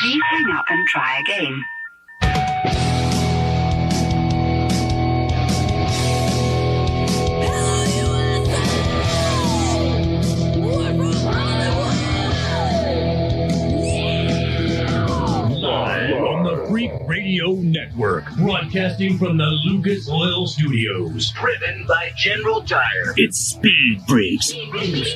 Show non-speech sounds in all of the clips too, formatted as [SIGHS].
Please hang up and try again. Radio Network, broadcasting from the Lucas Oil Studios. Driven by General Tire. It's Speed Freaks.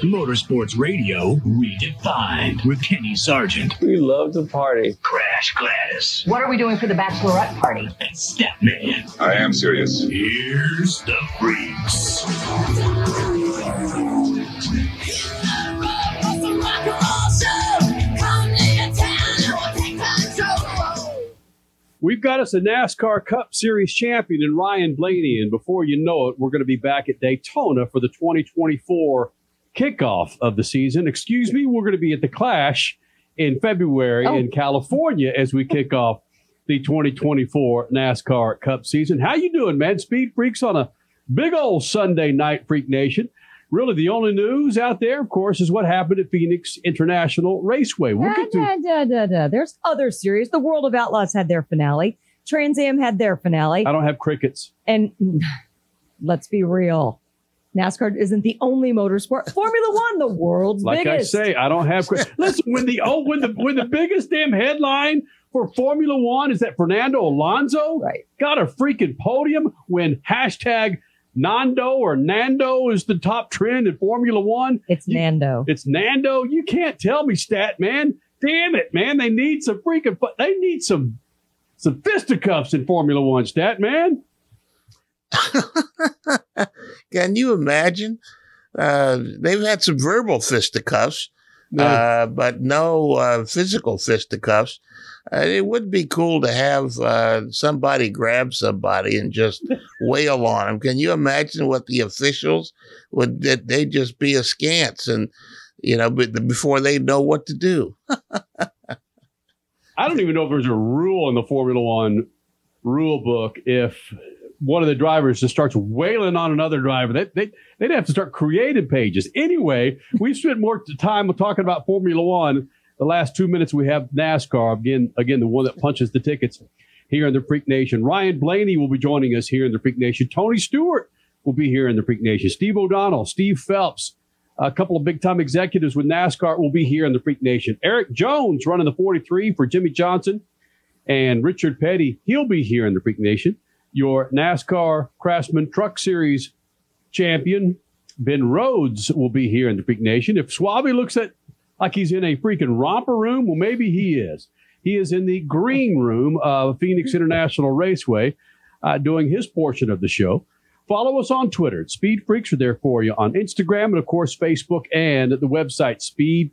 Motorsports Radio redefined with Kenny Sargent. We love to party. Crash Gladys. What are we doing for the bachelorette party? And Statman. I am serious. Here's the Freaks. We've got us a NASCAR Cup Series champion in Ryan Blaney, and before you know it, we're going to be back at Daytona for the 2024 kickoff of the season. Excuse me, we're going to be at the Clash in February Oh. in California as we kick [LAUGHS] off the 2024 NASCAR Cup season. How you doing, man? Speed Freaks on a big old Sunday night, Freak Nation. Really, the only news out there, of course, is what happened at Phoenix International Raceway. We'll Da, get to da, da, da. There's other series. The World of Outlaws had their finale. Trans Am had their finale. I don't have crickets. And [LAUGHS] let's be real. NASCAR isn't the only motorsport. Formula One, the world's Like biggest. I say, I don't have. [LAUGHS] Listen, when the oh, when the when the biggest damn headline for Formula One is that Fernando Alonso Right. got a freaking podium when hashtag Nando or Nando is the top trend in Formula One. It's You- Nando. It's Nando. You can't tell me, stat man. Damn it, man. They need some freaking. fu- They need some some fisticuffs in Formula One, stat man. [LAUGHS] Can you imagine? Uh, they've had some verbal fisticuffs, uh, but no uh, physical fisticuffs. Uh, it would be cool to have uh, somebody grab somebody and just [LAUGHS] wail on them. Can you imagine what the officials would? That they'd just be askance and you know, before they know what to do. [LAUGHS] I don't even know if there's a rule in the Formula One rule book if one of the drivers just starts wailing on another driver. They, they, they'd have to start creating pages. Anyway, we've spent more time talking about Formula One. The last two minutes we have NASCAR, again, again, the one that punches the tickets here in the Freak Nation. Ryan Blaney will be joining us here in the Freak Nation. Tony Stewart will be here in the Freak Nation. Steve O'Donnell, Steve Phelps, a couple of big time executives with NASCAR will be here in the Freak Nation. Erik Jones running the 43 for Jimmie Johnson and Richard Petty. He'll be here in the Freak Nation. Your NASCAR Craftsman Truck Series champion, Ben Rhodes, will be here in the Freak Nation. If Suave looks at like he's in a freaking romper room, well, maybe he is. He is in the green room of Phoenix International Raceway uh, doing his portion of the show. Follow us on Twitter. Speed Freaks are there for you on Instagram and, of course, Facebook and the website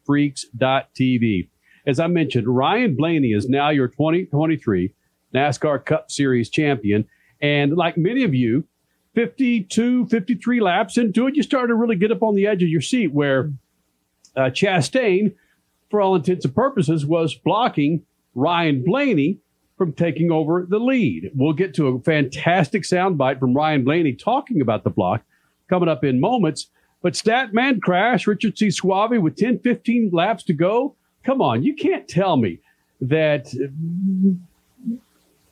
speedfreaks.tv. As I mentioned, Ryan Blaney is now your 2023 NASCAR Cup Series champion. And like many of you, 52, 53 laps into it, you started to really get up on the edge of your seat where uh, Chastain, for all intents and purposes, was blocking Ryan Blaney from taking over the lead. We'll get to a fantastic soundbite from Ryan Blaney talking about the block coming up in moments. But Statman Crash, Richard C. Suave with 10, 15 laps to go. Come on, you can't tell me that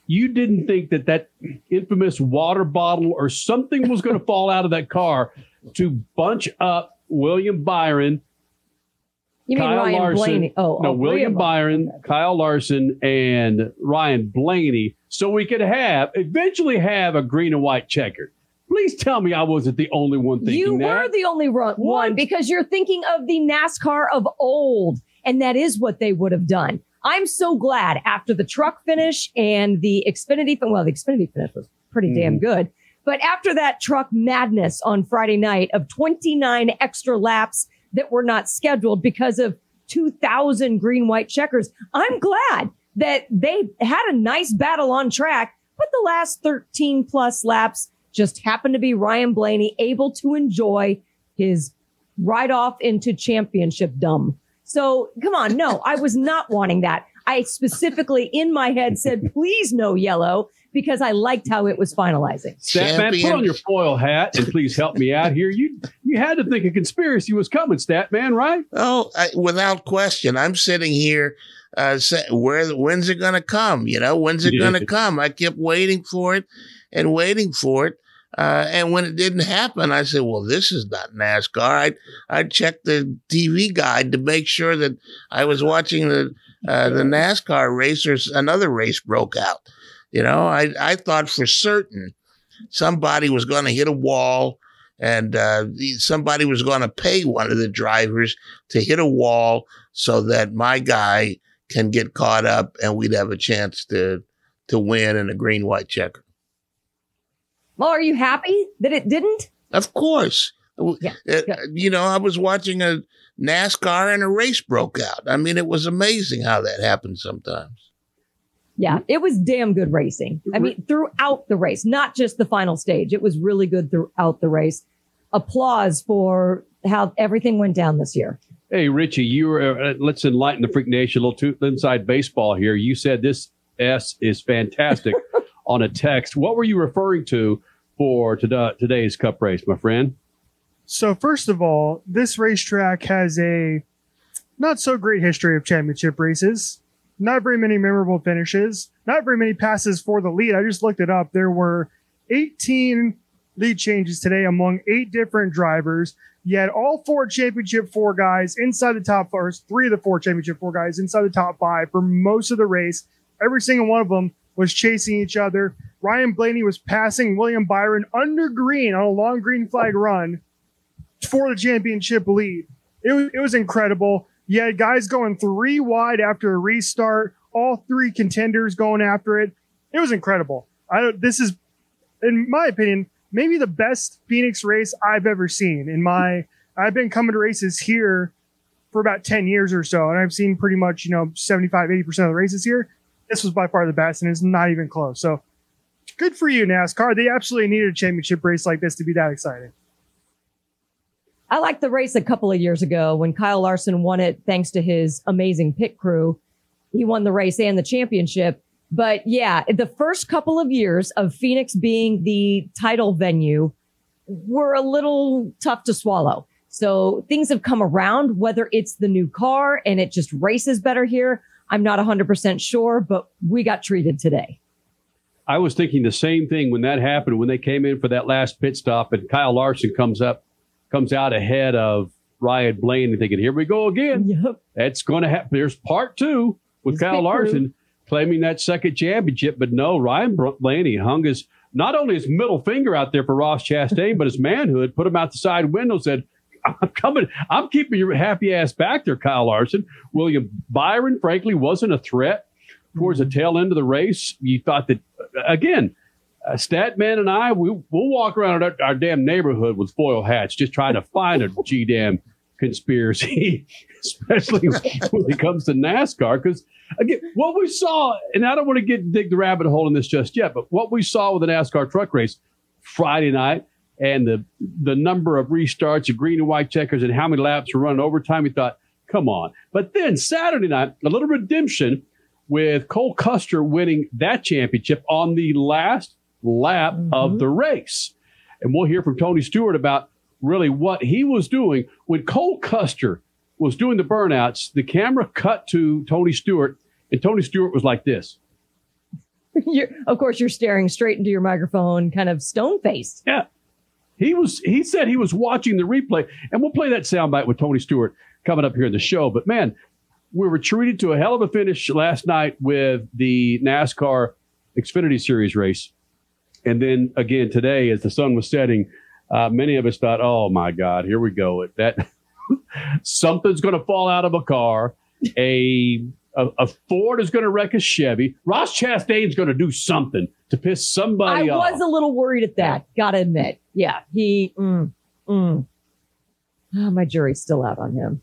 you didn't think that that infamous water bottle or something was going to fall out of that car to bunch up William Byron You mean Kyle Ryan Larson. Blaney? Oh, no, oh, William Byron, Okay. Kyle Larson, and Ryan Blaney, so we could have eventually have a green and white checkered. Please tell me I wasn't the only one thinking You that. You were the only run- one because you're thinking of the NASCAR of old, and that is what they would have done. I'm so glad after the truck finish and the Xfinity, fin- well, the Xfinity finish was pretty damn Mm-hmm. good. But after that truck madness on Friday night of 29 extra laps that were not scheduled because of 2,000 green white checkers, I'm glad that they had a nice battle on track, but the last 13 plus laps just happened to be Ryan Blaney able to enjoy his ride off into championship dumb. So come on. No, I was not wanting that. I specifically in my head said, please no yellow because I liked how it was finalizing. Stat man, put on your foil hat and please help me out here. You you had to think a conspiracy was coming, Stat man, right? Oh, I, without question. I'm sitting here. Uh, say, where when's it going to come? You know, when's it going to come? I kept waiting for it and waiting for it. Uh, and when it didn't happen, I said, well, this is not NASCAR. I'd, I'd check the TV guide to make sure that I was watching the, uh, the NASCAR racers. Another race broke out. You know, I, I thought for certain somebody was going to hit a wall and uh, somebody was going to pay one of the drivers to hit a wall so that my guy can get caught up and we'd have a chance to to win in a green white checker. Well, are you happy that it didn't? Of course. Yeah, uh, you know, I was watching a NASCAR and a race broke out. I mean, it was amazing how that happens sometimes. Yeah, it was damn good racing. I mean, throughout the race, not just the final stage. It was really good throughout the race. Applause for how everything went down this year. Hey, Richie, you were, uh, let's enlighten the Freak Nation a little too inside baseball here. You said this S is fantastic [LAUGHS] on a text. What were you referring to for today's Cup race, my friend? So, first of all, this racetrack has a not so great history of championship races. Not very many memorable finishes, not very many passes for the lead. I just looked it up. There were 18 lead changes today among eight different drivers. Yet all four championship four guys inside the top first, three of the four championship four guys inside the top five for most of the race. Every single one of them was chasing each other. Ryan Blaney was passing William Byron under green on a long green flag run for the championship lead. It was, it was incredible. Had guys going three wide after a restart, all three contenders going after it. It was incredible. I don't, this is, in my opinion, maybe the best Phoenix race I've ever seen. In my, I've been coming to races here for about 10 years or so, and I've seen pretty much, you know, 75, 80% of the races here. This was by far the best, and it's not even close. So good for you, NASCAR. They absolutely needed a championship race like this to be that exciting. I liked the race a couple of years ago when Kyle Larson won it thanks to his amazing pit crew. He won the race and the championship. But yeah, the first couple of years of Phoenix being the title venue were a little tough to swallow. So things have come around, whether it's the new car and it just races better here. I'm not 100% sure, but we got treated today. I was thinking the same thing when that happened, when they came in for that last pit stop and Kyle Larson comes up, comes out ahead of Ryan Blaney, thinking, here we go again. Yep. That's going to happen. There's part two with He's Kyle Larson claiming that second championship, but no, Ryan Blaney hung his, not only his middle finger out there for Ross Chastain, but his manhood, put him out the side window, said, I'm coming. I'm keeping your happy ass back there, Kyle Larson. William Byron, frankly, wasn't a threat towards the tail end of the race. You thought that, again, uh, Statman and I, we, we'll walk around our, our damn neighborhood with foil hats just trying to find a [LAUGHS] G damn conspiracy, [LAUGHS] especially when it comes to NASCAR. Because, again, what we saw, and I don't want to get dig the rabbit hole in this just yet, but what we saw with the NASCAR truck race Friday night and the the number of restarts, the green and white checkers, and how many laps were running overtime, we thought, come on. But then Saturday night, a little redemption with Cole Custer winning that championship on the last lap mm-hmm. of the race. And we'll hear from Tony Stewart about really what he was doing when Cole Custer was doing the burnouts. The camera cut to Tony Stewart, and Tony Stewart was like this. [LAUGHS] You're, of course, you're staring straight into your microphone, kind of stone faced. Yeah. He was. He said he was watching the replay, and we'll play that soundbite with Tony Stewart coming up here in the show. But man, we were treated to a hell of a finish last night with the NASCAR Xfinity Series race. And then again today, as the sun was setting, uh, many of us thought, "Oh my God, here we go! That [LAUGHS] something's going to fall out of a car. A a, a Ford is going to wreck a Chevy. Ross Chastain's going to do something to piss somebody I off." I was a little worried at that. Got to admit, yeah, he. Mm, mm. Oh, my jury's still out on him.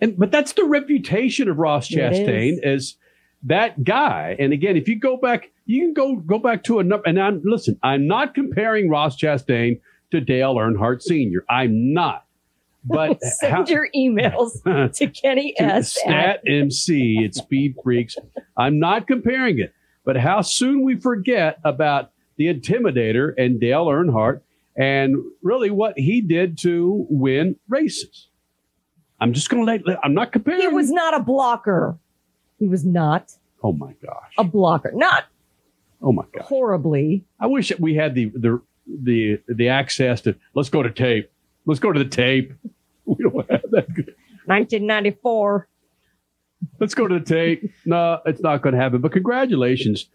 And but that's the reputation of Ross Chastain as that guy. And again, if you go back, you can go go back to a number. And I'm listen, I'm not comparing Ross Chastain to Dale Earnhardt Sr. I'm not. But [LAUGHS] send how, your emails [LAUGHS] to Kenny S. Stat MC at Speed Freaks. I'm not comparing it, but how soon we forget about the Intimidator and Dale Earnhardt and really what he did to win races. I'm just going to let, I'm not comparing. He was not a blocker. He was not oh my gosh. a blocker. Not Oh my gosh. horribly. I wish that we had the, the, the, the access to, let's go to tape. Let's go to the tape. [LAUGHS] We don't have that. 1994. Let's go to the tape. No, it's not going to happen. But congratulations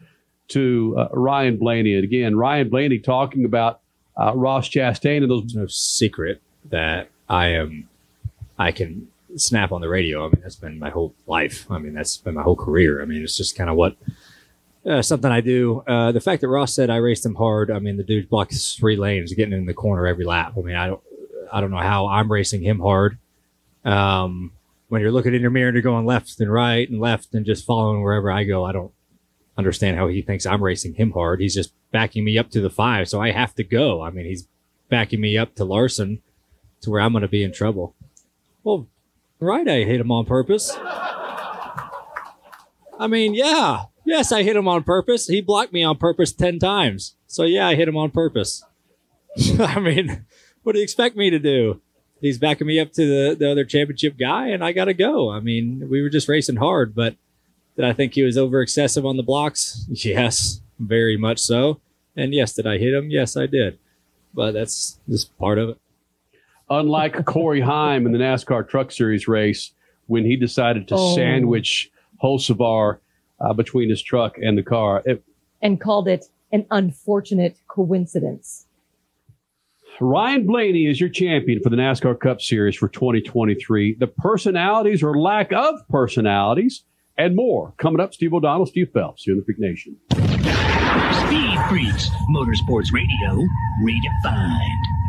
to uh, Ryan Blaney. And again, Ryan Blaney talking about uh, Ross Chastain and those. It's no secret that I am, I can snap on the radio. I mean, that's been my whole life. I mean, that's been my whole career. I mean, it's just kind of what, uh, something I do. Uh, the fact that Ross said I raced him hard. I mean, the dude blocks three lanes, getting in the corner every lap. I mean, I don't, I don't know how I'm racing him hard. Um, when you're looking in your mirror and you're going left and right and left and just following wherever I go, I don't understand how he thinks I'm racing him hard. He's just backing me up to the five, so I have to go. I mean, he's backing me up to Larson to where I'm going to be in trouble. Well, right, I hit him on purpose. I mean, yeah, yes, I hit him on purpose. He blocked me on purpose 10 times. So, yeah, I hit him on purpose. [LAUGHS] I mean, what do you expect me to do? He's backing me up to the, the other championship guy, and I got to go. I mean, we were just racing hard, but did I think he was over excessive on the blocks? [LAUGHS] Yes, very much so. And yes, did I hit him? Yes, I did. But that's just part of it. Unlike [LAUGHS] Corey Heim in the NASCAR Truck Series race, when he decided to Oh. sandwich Holsavar uh, between his truck and the car, it, And called it an unfortunate coincidence. Ryan Blaney is your champion for the NASCAR Cup Series for 2023. The personalities or lack of personalities and more coming up. Steve O'Donnell, Steve Phelps here in the Freak Nation. Speed Freaks, Motorsports Radio, redefined.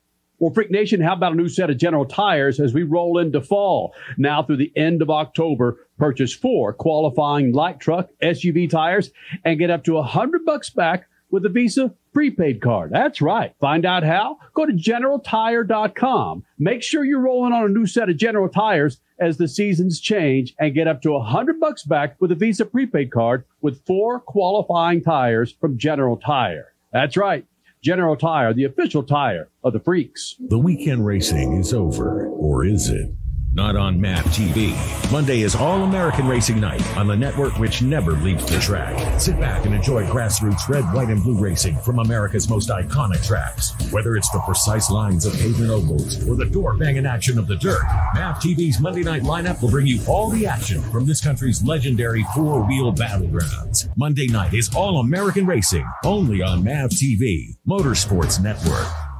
Well, Freak Nation, how about a new set of General Tires as we roll into fall? Now through the end of October, purchase four qualifying light truck SUV tires and get up to a hundred bucks back with a Visa prepaid card. That's right. Find out how? Go to generaltire.com. Make sure you're rolling on a new set of General Tires as the seasons change and get up to a hundred bucks back with a Visa prepaid card with four qualifying tires from General Tire. That's right. General Tire, the official tire of the freaks. The weekend racing is over, or is it? Not on MAV TV. Monday is All American Racing Night on the network which never leaves the track. Sit back and enjoy grassroots red, white, and blue racing from America's most iconic tracks. Whether it's the precise lines of pavement ovals or the door banging action of the dirt, MAV TV's Monday night lineup will bring you all the action from this country's legendary four wheel battlegrounds. Monday night is All American Racing, only on MAV TV, Motorsports Network.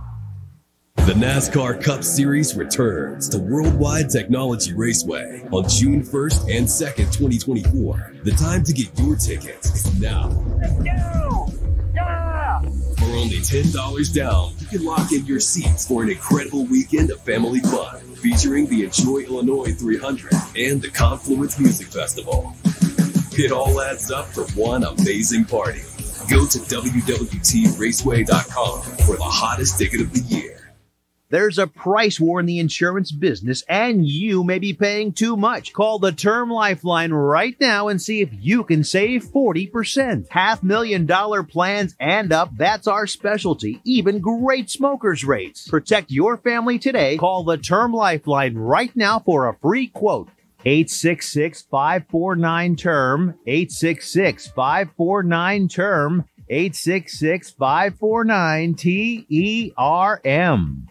The NASCAR Cup Series returns to Worldwide Technology Raceway on June 1st and 2nd, 2024. The time to get your tickets is now. Let's go! Stop! For only $10 down, you can lock in your seats for an incredible weekend of family fun featuring the Enjoy Illinois 300 and the Confluence Music Festival. It all adds up for one amazing party. Go to WWTRaceway.com for the hottest ticket of the year. There's a price war in the insurance business, and you may be paying too much. Call the Term Lifeline right now and see if you can save 40%. Half million dollar plans and up, that's our specialty. Even great smokers rates. Protect your family today. Call the Term Lifeline right now for a free quote. 866 549 term 866 549 term 866 549 T E R M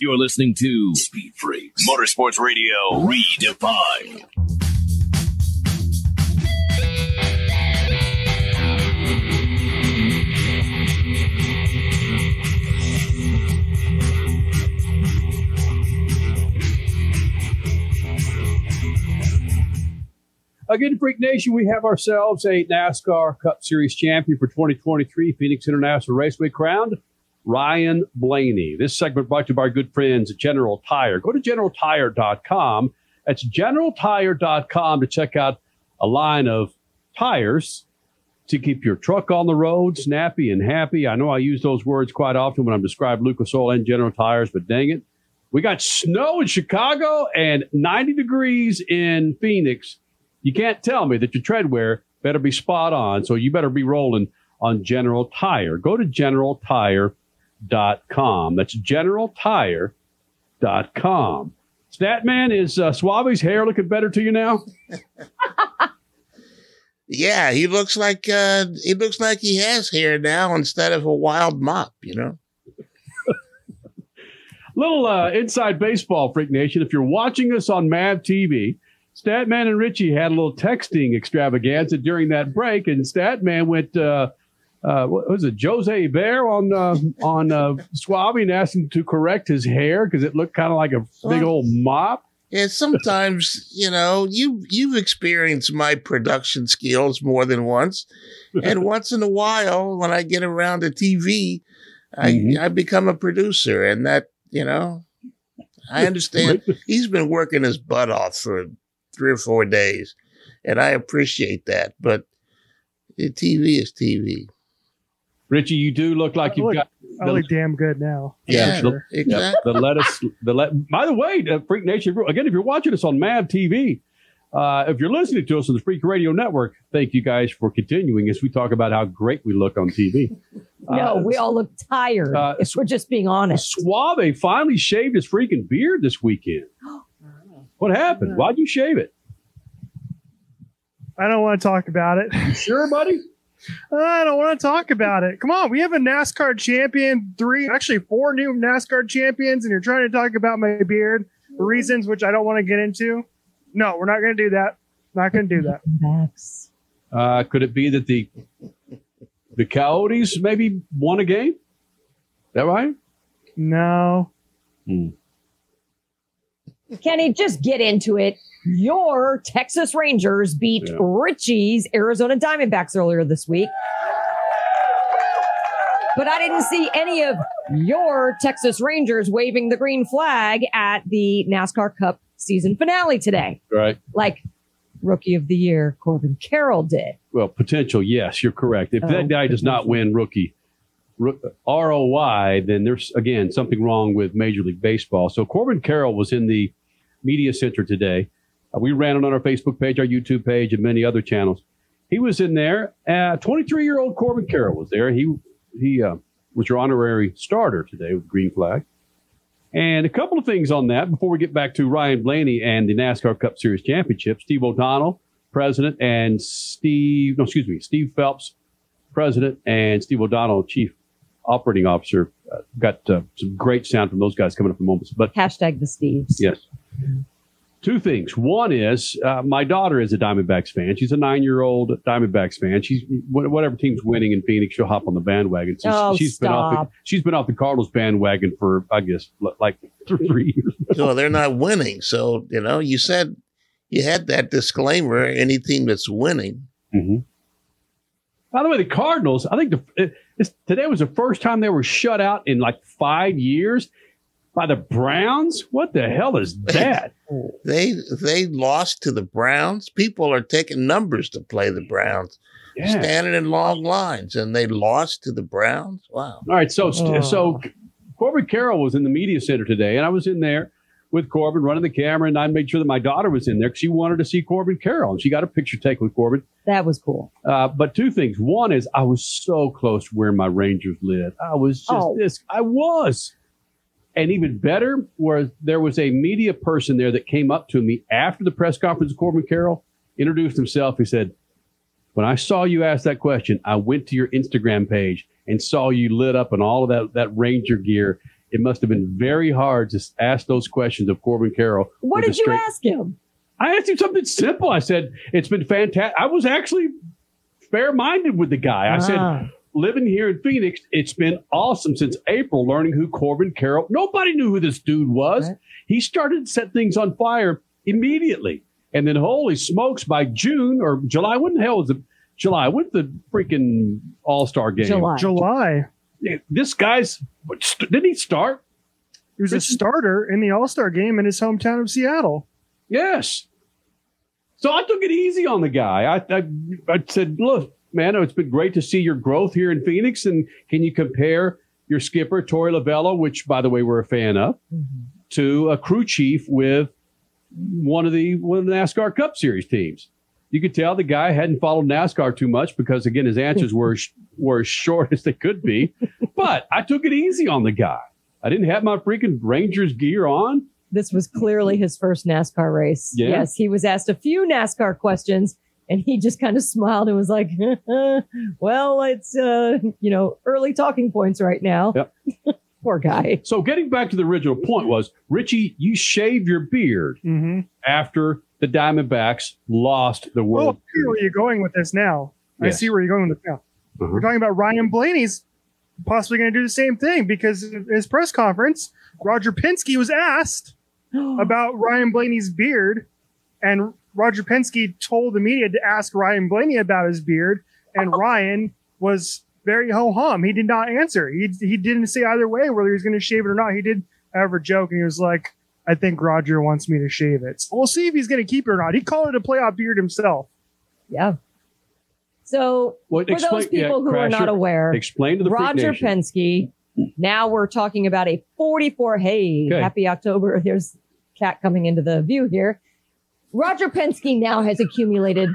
You're listening to Speed Freaks, Motorsports Radio Redefined. Again, Freak Nation, we have ourselves a NASCAR Cup Series champion for 2023 Phoenix International Raceway crowned Ryan Blaney. This segment brought to you by our good friends at General Tire. Go to generaltire.com. That's generaltire.com to check out a line of tires to keep your truck on the road snappy and happy. I know I use those words quite often when I'm describing Lucas Oil and General Tires, but dang it. We got snow in Chicago and 90 degrees in Phoenix. You can't tell me that your tread wear better be spot on. So you better be rolling on General Tire. Go to generaltire.com. That's generaltire.com. Statman, is uh, Suave's hair looking better to you now? [LAUGHS] Yeah, he looks like uh, he looks like he has hair now instead of a wild mop. You know. [LAUGHS] Little uh, inside baseball, Freak Nation. If you're watching us on MAV TV, Statman and Richie had a little texting extravaganza during that break, and Statman went, uh, uh, what was it, Jose Bear on uh, on uh, Suave and asked him to correct his hair because it looked kind of like a big old mop. Yeah, sometimes you know you you've experienced my production skills more than once, and [LAUGHS] once in a while when I get around to TV, I Mhm. I become a producer, and that you know I understand. [LAUGHS] He's been working his butt off for three or four days, and I appreciate that. But TV is TV. Richie, you do look like you've look- got I look damn good now. Yeah, For the, sure. yeah, the lettuce. The let. By the way, uh, Freak Nation. Again, if you're watching us on MAV TV, uh, if you're listening to us on the Freak Radio Network, thank you guys for continuing as we talk about how great we look on TV. No, we all look tired. uh, if we're just being honest. Suave finally shaved his freaking beard this weekend. [GASPS] What happened? Why'd you shave it? I don't want to talk about it. You sure, buddy? [LAUGHS] I don't want to talk about it. Come on, we have a NASCAR champion, three, actually four new NASCAR champions, and you're trying to talk about my beard for reasons which I don't want to get into. No, we're not going to do that. Not going to do that. Max. Uh, could it be that the the Coyotes maybe won a game? Is that right? No. Kenny, just get into it. Your Texas Rangers beat Yeah. Richie's Arizona Diamondbacks earlier this week. But I didn't see any of your Texas Rangers waving the green flag at the NASCAR Cup season finale today, Right. like Rookie of the Year Corbin Carroll did. Well, potential, yes, you're correct. If Oh, that guy does not win rookie ro- ROI, then there's again something wrong with Major League Baseball. So Corbin Carroll was in the media center today. Uh, we ran it on our Facebook page, our YouTube page, and many other channels. He was in there. 23 year old Corbin Carroll was there. He he uh, was your honorary starter today with the green flag. And a couple of things on that before we get back to Ryan Blaney and the NASCAR Cup Series Championship. Steve O'Donnell, president, and Steve, no, excuse me, Steve Phelps, president, and Steve O'Donnell, chief operating officer. Uh, got uh, some great sound from those guys coming up in moments. But Hashtag the Steves. Yes. Two things. One is uh, my daughter is a Diamondbacks fan. She's a nine-year-old Diamondbacks fan. She's whatever team's winning in Phoenix, she'll hop on the bandwagon. So Oh, she's been off. The, stop. she's been off the Cardinals bandwagon for I guess like three years. So they're not winning. So you know, you said you had that disclaimer. Any team that's winning, Mm-hmm. By the way, the Cardinals. I think the it, it's, today was the first time they were shut out in like five years by the Browns. What the hell is that? they they lost to the Browns. People are taking numbers to play the Browns, Yeah. standing in long lines, and they lost to the Browns. Wow. All right, so Oh. so Corbin Carroll was in the media center today, and I was in there with Corbin running the camera, and I made sure that my daughter was in there because she wanted to see Corbin Carroll, and she got a picture taken with Corbin. That was cool. Uh, but two things. One is I was so close to where my Rangers lid. I was just Oh. this. I was. And even better was there was a media person there that came up to me after the press conference of Corbin Carroll, introduced himself. He said, When I saw you ask that question, I went to your Instagram page and saw you lit up in all of that, that Ranger gear. It must have been very hard to ask those questions of Corbin Carroll. What did you ask him? I asked him something simple. I said, It's been fantastic. I was actually fair minded with the guy. I Ah. said, Living here in Phoenix, it's been awesome since April learning who Corbin Carroll. Nobody knew who this dude was. He started to set things on fire immediately. And then, holy smokes, by June or July, when the hell was it? July. When's the freaking All Star game? July. July. This guy's, didn't he start? He was a starter in the All Star game in his hometown of Seattle. Yes. So I took it easy on the guy. I, I, I said, look, man, oh, it's been great to see your growth here in Phoenix. And can you compare your skipper, Torey Lovullo, which, by the way, we're a fan of, mm-hmm. to a crew chief with one of the one of the NASCAR Cup Series teams? You could tell the guy hadn't followed NASCAR too much because, again, his answers [LAUGHS] were were as short as they could be. But I took it easy on the guy. I didn't have my freaking Rangers gear on. This was clearly his first NASCAR race. Yeah. Yes, he was asked a few NASCAR questions and he just kind of smiled and was like, [LAUGHS] well, it's, uh, you know, early talking points right now. Yep. [LAUGHS] Poor guy. So getting back to the original point was, Richie, you shave your beard Mm-hmm. after the Diamondbacks lost the Well, World. I see where you're going with this now. I see where you're going with this now. Uh-huh. We're talking about Ryan Blaney's possibly going to do the same thing because in his press conference, Roger Penske was asked [GASPS] about Ryan Blaney's beard, and Roger Penske told the media to ask Ryan Blaney about his beard, and [LAUGHS] Ryan was very ho hum. He did not answer. He he didn't say either way whether he was going to shave it or not. He did however joke, and he was like, "I think Roger wants me to shave it. So we'll see if he's going to keep it or not." He called it a playoff beard himself. Yeah. So Well, for explain- those people yeah, who are not aware, explain to the Freak Roger Nation. Penske. Now we're talking about a 44. Hey, Okay. happy October. There's cat coming into the view here. Roger Penske now has accumulated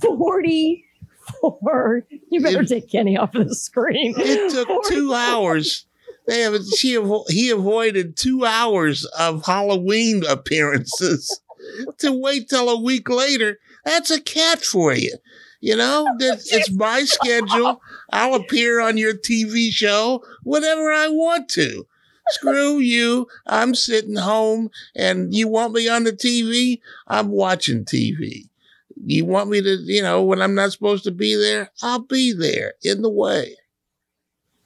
44. You better take Kenny off of the screen. It took two hours. They have she he avoided two hours of Halloween appearances [LAUGHS] to wait till a week later. That's a catch for you. You know, it's my schedule. I'll appear on your TV show whenever I want to. Screw you. I'm sitting home and you want me on the TV? I'm watching TV. You want me to, you know, when I'm not supposed to be there, I'll be there in the way.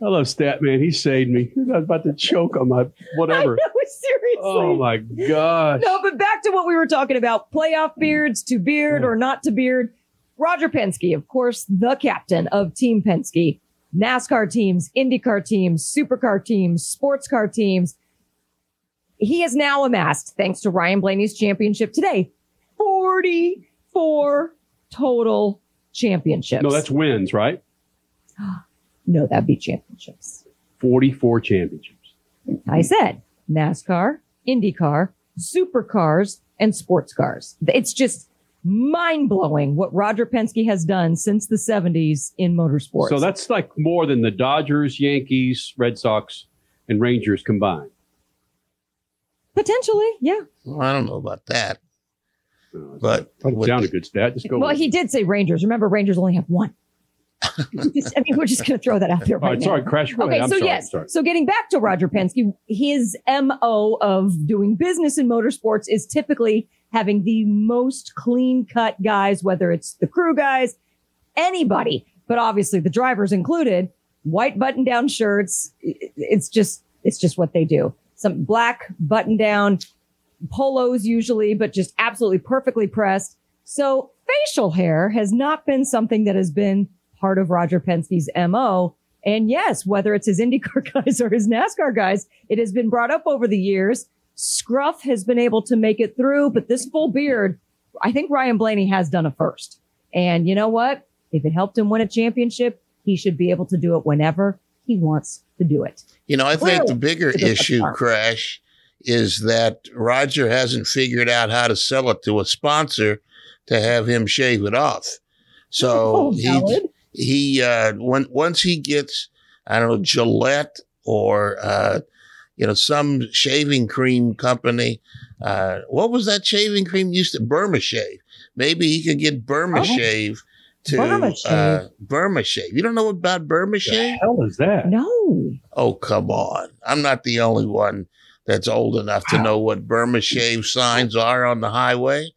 I love Statman. He saved me. I was about to choke on my whatever. [LAUGHS] No, seriously. Oh my gosh. No, but back to what we were talking about playoff mm. beards to beard or not to beard. Roger Penske, of course, the captain of Team Penske, NASCAR teams, IndyCar teams, supercar teams, sports car teams. He has now amassed, thanks to Ryan Blaney's championship today, 44 total championships. No, that's wins, right? [GASPS] no, that'd be championships. 44 championships. I said NASCAR, IndyCar, supercars, and sports cars. It's just mind blowing what Roger Penske has done since the 70s in motorsports. So that's like more than the Dodgers, Yankees, Red Sox, and Rangers combined. potentially, yeah. Well, I don't know about that. But That sound a good stat. Just go. Well, with it. he did say Rangers. Remember, Rangers only have one. [LAUGHS] Just- I mean, we're just going to throw that out there All right right, now. sorry, Crash. Okay. I'm so sorry. yes, Sorry. so getting back to Roger Penske, his mo of doing business in motorsports is typically having the most clean cut guys, whether it's the crew guys, anybody, but obviously the drivers included. White button down shirts. It's just it's just what they do. Some black button down polos usually, but just absolutely perfectly pressed. So facial hair has not been something that has been part of Roger Penske's MO. And yes, whether it's his IndyCar [LAUGHS] guys or his NASCAR guys, it has been brought up over the years. Scruff has been able to make it through, but this full beard, I think Ryan Blaney has done a first. And you know what? If it helped him win a championship, he should be able to do it whenever he wants to do it. You know, I think the bigger issue. Crash, is that Roger hasn't figured out how to sell it to a sponsor to have him shave it off. So [LAUGHS] Oh, he, he uh when once he gets I don't know Gillette or uh you know some shaving cream company uh what was that shaving cream used to Burma Shave. Maybe he can get Burma Oh. Shave to Burma Shave. uh Burma Shave. You don't know about Burma Shave? hell is that? No. oh come on. I'm not the only one that's old enough to know what Burma Shave signs are on the highway.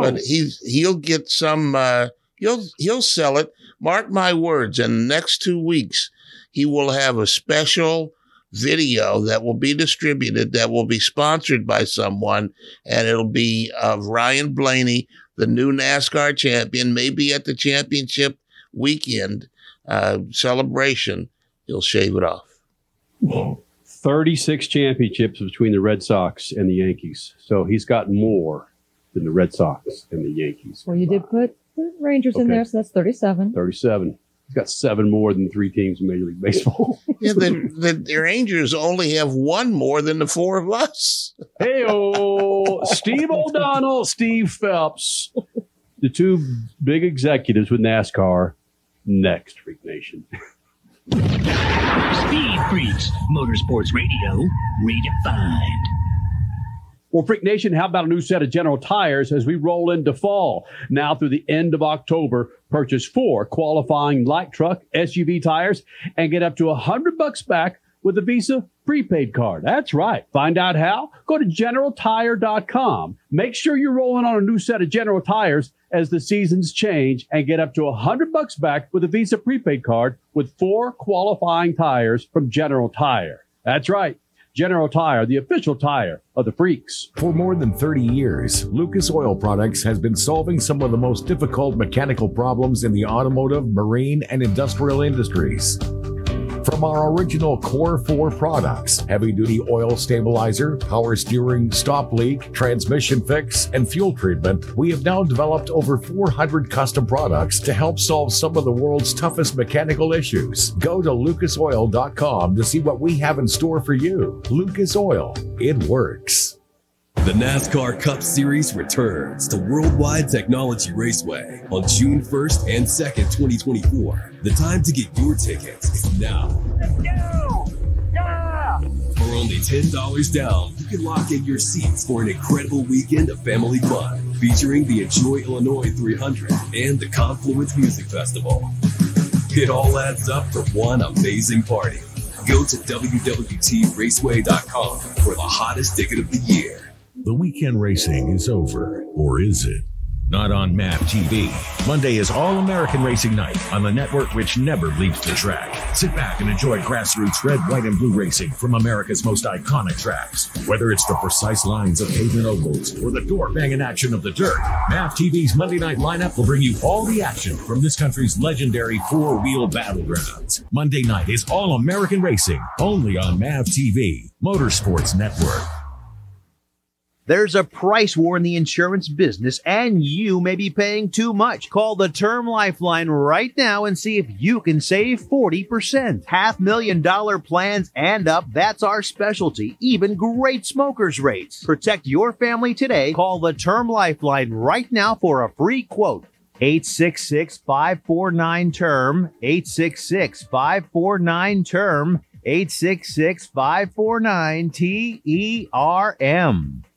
But he's he'll get some uh he'll he'll sell it. Mark my words in the next two weeks he will have a special video that will be distributed that will be sponsored by someone and it'll be of ryan blaney the new nascar champion maybe at the championship weekend uh celebration he'll shave it off 36 championships between the Red Sox and the Yankees. So he's got more than the Red Sox and the Yankees. Well, you did put the Rangers in there, so that's 37. 37. He's got seven more than three teams in Major League Baseball. [LAUGHS] yeah the, the, the rangers only have one more than the four of us hey, [LAUGHS] Steve O'Donnell, Steve Phelps, the two big executives with NASCAR. Next, Freak Nation. Speed Freaks, Motorsports Radio, redefined. Well, Freak Nation, how about a new set of General Tires as we roll into fall? Now through the end of October, purchase four qualifying light truck SUV tires and get up to a hundred bucks back with a Visa prepaid card. That's right. Find out how? Go to generaltire.com. Make sure you're rolling on a new set of General Tires as the seasons change and get up to a hundred bucks back with a Visa prepaid card with four qualifying tires from General Tire. That's right. General Tire, the official tire of the freaks. For more than 30 years, Lucas Oil Products has been solving some of the most difficult mechanical problems in the automotive, marine, and industrial industries. From our original Core 4 products, heavy duty oil stabilizer, power steering, stop leak, transmission fix, and fuel treatment, we have now developed over 400 custom products to help solve some of the world's toughest mechanical issues. Go to lucasoil.com to see what we have in store for you. Lucas Oil, it works. The NASCAR Cup Series returns to Worldwide Technology Raceway on June 1st and 2nd, 2024. The time to get your tickets is now. Let's go! For only $10 down, you can lock in your seats for an incredible weekend of family fun featuring the Enjoy Illinois 300 and the Confluence Music Festival. It all adds up for one amazing party. Go to WWTRaceway.com for the hottest ticket of the year. The weekend racing is over, or is it? Not on MAV TV. Monday is All American Racing Night on the network which never leaves the track. Sit back and enjoy grassroots red, white, and blue racing from America's most iconic tracks. Whether it's the precise lines of pavement ovals or the door banging action of the dirt, MAV TV's Monday night lineup will bring you all the action from this country's legendary four wheel battlegrounds. Monday night is All American Racing, only on MAV TV, Motorsports Network. There's a price war in the insurance business, and you may be paying too much. Call the Term Lifeline right now and see if you can save 40%. Half million dollar plans and up, that's our specialty. Even great smokers rates. Protect your family today. Call the Term Lifeline right now for a free quote. 866 549 term 866 549 term 866 549 T E R M.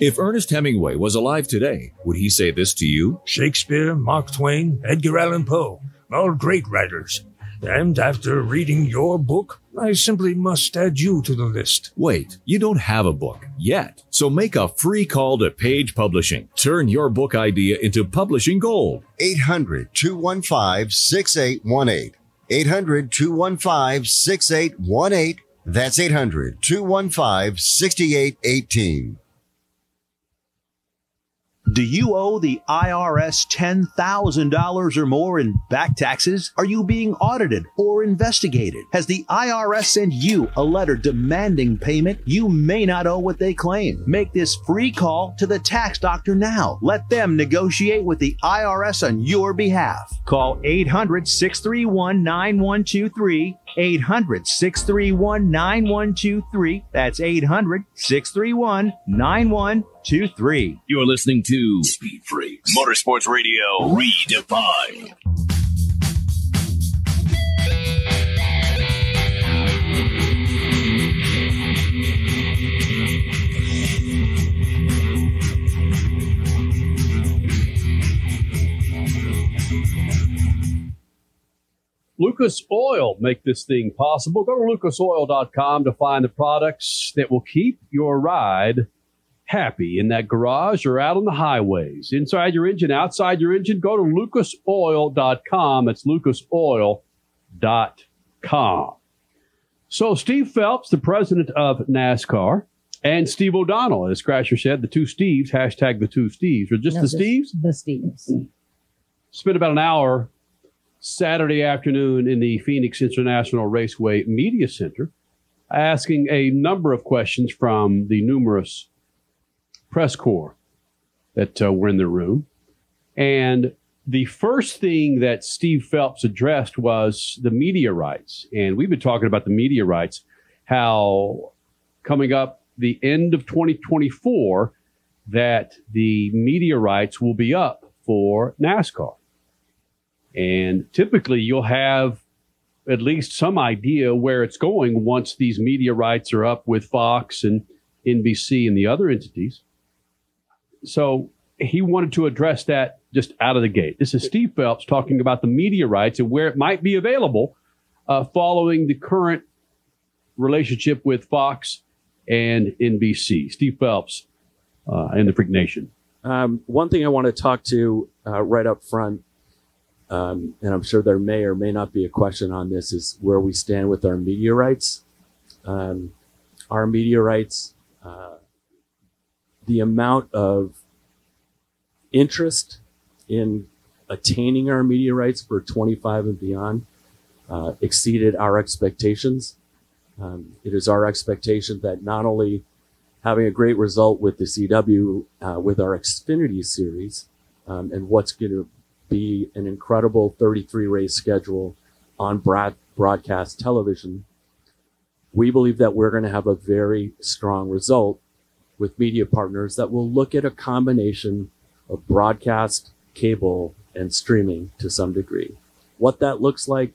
If Ernest Hemingway was alive today, would he say this to you? Shakespeare, Mark Twain, Edgar Allan Poe, all great writers. And after reading your book, I simply must add you to the list. Wait, you don't have a book yet. So make a free call to Page Publishing. Turn your book idea into publishing gold. 800 215 6818. 800 215 6818. That's 800 215 6818. Do you owe the IRS $10,000 or more in back taxes? Are you being audited or investigated? Has the IRS sent you a letter demanding payment? You may not owe what they claim. Make this free call to the tax doctor now. Let them negotiate with the IRS on your behalf. Call 800 631 9123. 800 631 9123. That's 800 631 9123. You're listening to Speed Freaks Motorsports Radio Redefined. Lucas Oil make this thing possible. Go to lucasoil.com to find the products that will keep your ride happy in that garage or out on the highways. Inside your engine, outside your engine, go to lucasoil.com. That's lucasoil.com. So Steve Phelps, the president of NASCAR, and Steve O'Donnell, as Crasher said, the two Steves, hashtag the two Steves, or just No, the Steves? The Steves. spent about an hour Saturday afternoon in the Phoenix International Raceway Media Center asking a number of questions from the numerous press corps that uh, were in the room. And the first thing that Steve Phelps addressed was the media rights. And we've been talking about the media rights, how coming up the end of 2024, that the media rights will be up for NASCAR. And typically, you'll have at least some idea where it's going once these media rights are up with Fox and NBC and the other entities. So he wanted to address that just out of the gate. This is Steve Phelps talking about the media rights and where it might be available uh, following the current relationship with Fox and NBC. Steve Phelps uh, in the Freak Nation. Um, one thing I want to talk to uh, right up front, um, and I'm sure there may or may not be a question on this, is where we stand with our media rights. Um, our media rights, uh, the amount of interest in attaining our media rights for 25 and beyond uh, exceeded our expectations. Um, it is our expectation that not only having a great result with the CW uh, with our Xfinity series um, and what's going to be an incredible 33 race schedule on broad- broadcast television, we believe that we're going to have a very strong result with media partners that will look at a combination of broadcast, cable, and streaming to some degree. What that looks like,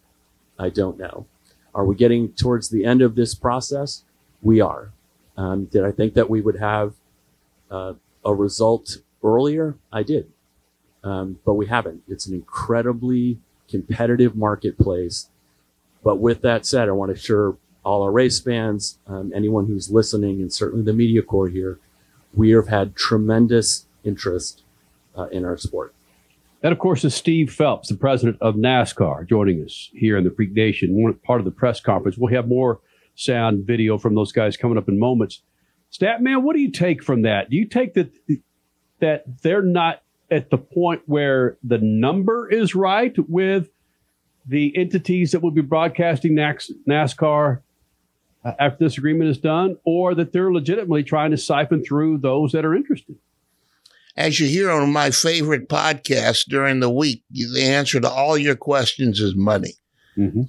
I don't know. Are we getting towards the end of this process? We are. Um, did I think that we would have uh, a result earlier? I did. Um, but we haven't. It's an incredibly competitive marketplace. But with that said, I want to assure all our race fans, um, anyone who's listening, and certainly the media corps here, we have had tremendous interest uh, in our sport. That, of course, is Steve Phelps, the president of NASCAR, joining us here in the Freak Nation, part of the press conference. We'll have more sound video from those guys coming up in moments. Statman, what do you take from that? Do you take that that they're not at the point where the number is right with the entities that will be broadcasting NAS- NASCAR uh, after this agreement is done, or that they're legitimately trying to siphon through those that are interested? As you hear on my favorite podcast during the week, the answer to all your questions is money.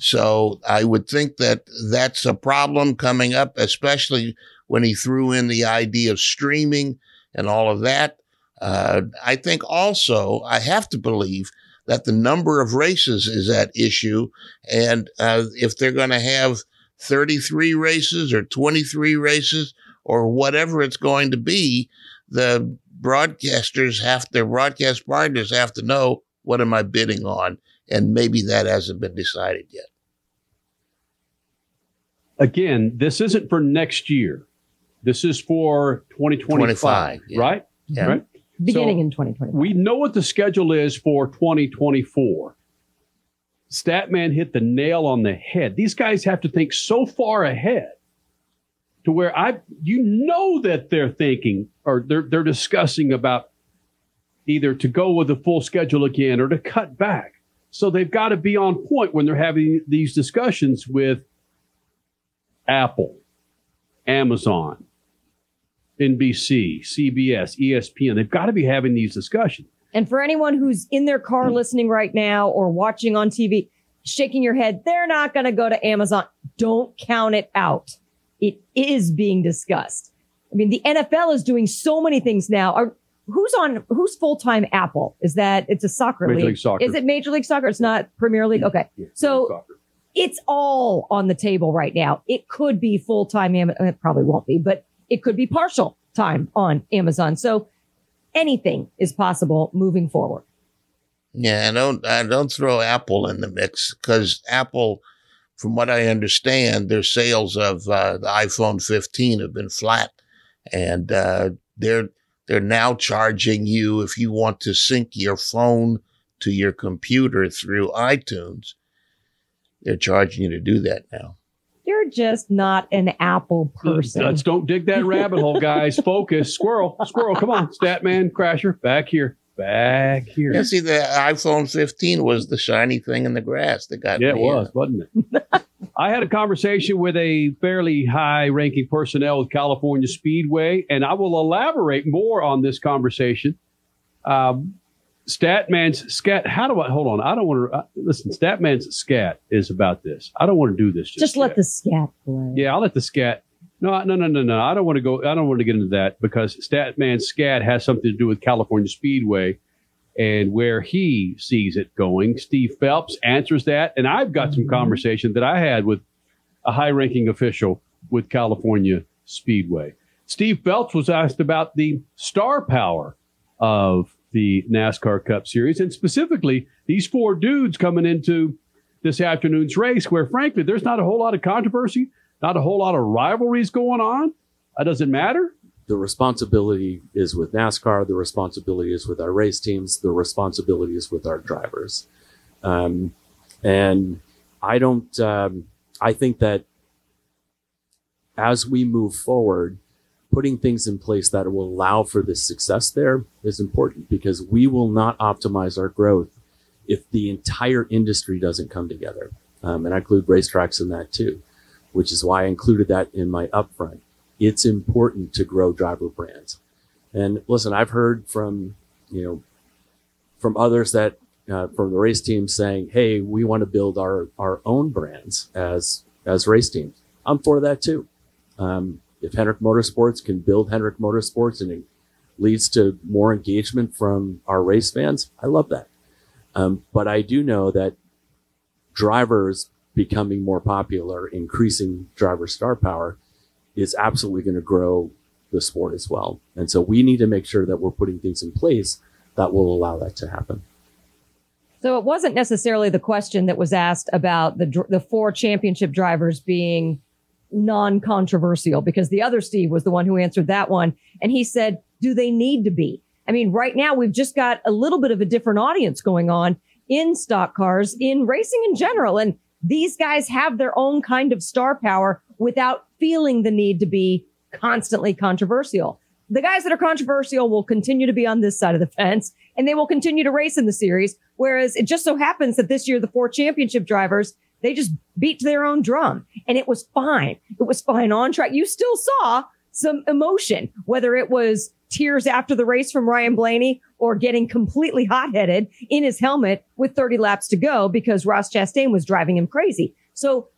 So I would think that that's a problem coming up, especially when he threw in the idea of streaming and all of that. Uh, I think also I have to believe that the number of races is at issue, and uh, if they're going to have 33 races or 23 races or whatever it's going to be, the broadcasters have to, broadcast partners have to know what am I bidding on, and maybe that hasn't been decided yet. Again, this isn't for next year. This is for 2025, 25, yeah. right? Yeah. Right. Beginning So in 2020. we know what the schedule is for 2024. Statman hit the nail on the head. These guys have to think so far ahead to where I, you know, that they're thinking or they're they're discussing about either to go with the full schedule again or to cut back. So they've got to be on point when they're having these discussions with Apple, Amazon, NBC, CBS, ESPN. They've got to be having these discussions. And for anyone who's in their car hmm. listening right now or watching on TV, shaking your head, they're not going to go to Amazon. Don't count it out. It is being discussed. I mean, the NFL is doing so many things now. Are who's on who's full time Apple? Is that it's a soccer Major league? League Soccer. Is it Major League Soccer? It's not Premier League. Okay, so it's all on the table right now. It could be full time. It probably won't be, but it could be partial time on Amazon. So anything is possible moving forward. Yeah, I don't I don't throw Apple in the mix because Apple, from what I understand, their sales of uh, the iPhone 15 have been flat, and uh, they're they're now charging you if you want to sync your phone to your computer through iTunes. They're charging you to do that now. You're just not an Apple person. Let's don't dig that rabbit hole, guys. [LAUGHS] Focus. Squirrel, squirrel, come on. Statman, Crasher, back here. Back here. Yeah, see, the iPhone 15 was the shiny thing in the grass that got Yeah, it me, uh, was, wasn't it? [LAUGHS] I had a conversation with a fairly high ranking personnel with California Speedway, and I will elaborate more on this conversation. Um, Statman's scat. How do I hold on? I don't want to uh, listen. Statman's scat is about this. I don't want to do this. Just, Just let the scat play. yeah, I'll let the scat. No, no, no, no, no. I don't want to go. I don't want to get into that because Statman scat has something to do with California Speedway and where he sees it going. Steve Phelps answers that, and I've got some conversation that I had with a high-ranking official with California Speedway. Steve Phelps was asked about the star power of the NASCAR Cup Series, and specifically these four dudes coming into this afternoon's race, where frankly there's not a whole lot of controversy, not a whole lot of rivalries going on. That doesn't matter. the responsibility is with NASCAR. The responsibility is with our race teams. The responsibility is with our drivers. Um, and I don't, um, I think that as we move forward, putting things in place that will allow for this success there is important because we will not optimize our growth if the entire industry doesn't come together. Um, and I include racetracks in that too, which is why I included that in my upfront. It's important to grow driver brands. And listen, I've heard from, you know, from others that, uh, from the race teams saying, Hey, we want to build our, our own brands as, as race teams. I'm for that too. Um, if Hendrick Motorsports can build Hendrick Motorsports and it leads to more engagement from our race fans, I love that. Um, but I do know that drivers becoming more popular, increasing driver star power is absolutely going to grow the sport as well. And so we need to make sure that we're putting things in place that will allow that to happen. So it wasn't necessarily the question that was asked about the the four championship drivers being non-controversial because the other Steve was the one who answered that one and he said, "Do they need to be?" I mean, right now we've just got a little bit of a different audience going on in stock cars, in racing in general and these guys have their own kind of star power without feeling the need to be constantly controversial. The guys that are controversial will continue to be on this side of the fence and they will continue to race in the series. Whereas it just so happens that this year, the four championship drivers, they just beat to their own drum and it was fine. It was fine on track. You still saw some emotion, whether it was tears after the race from Ryan Blaney or getting completely hot headed in his helmet with 30 laps to go because Ross Chastain was driving him crazy. So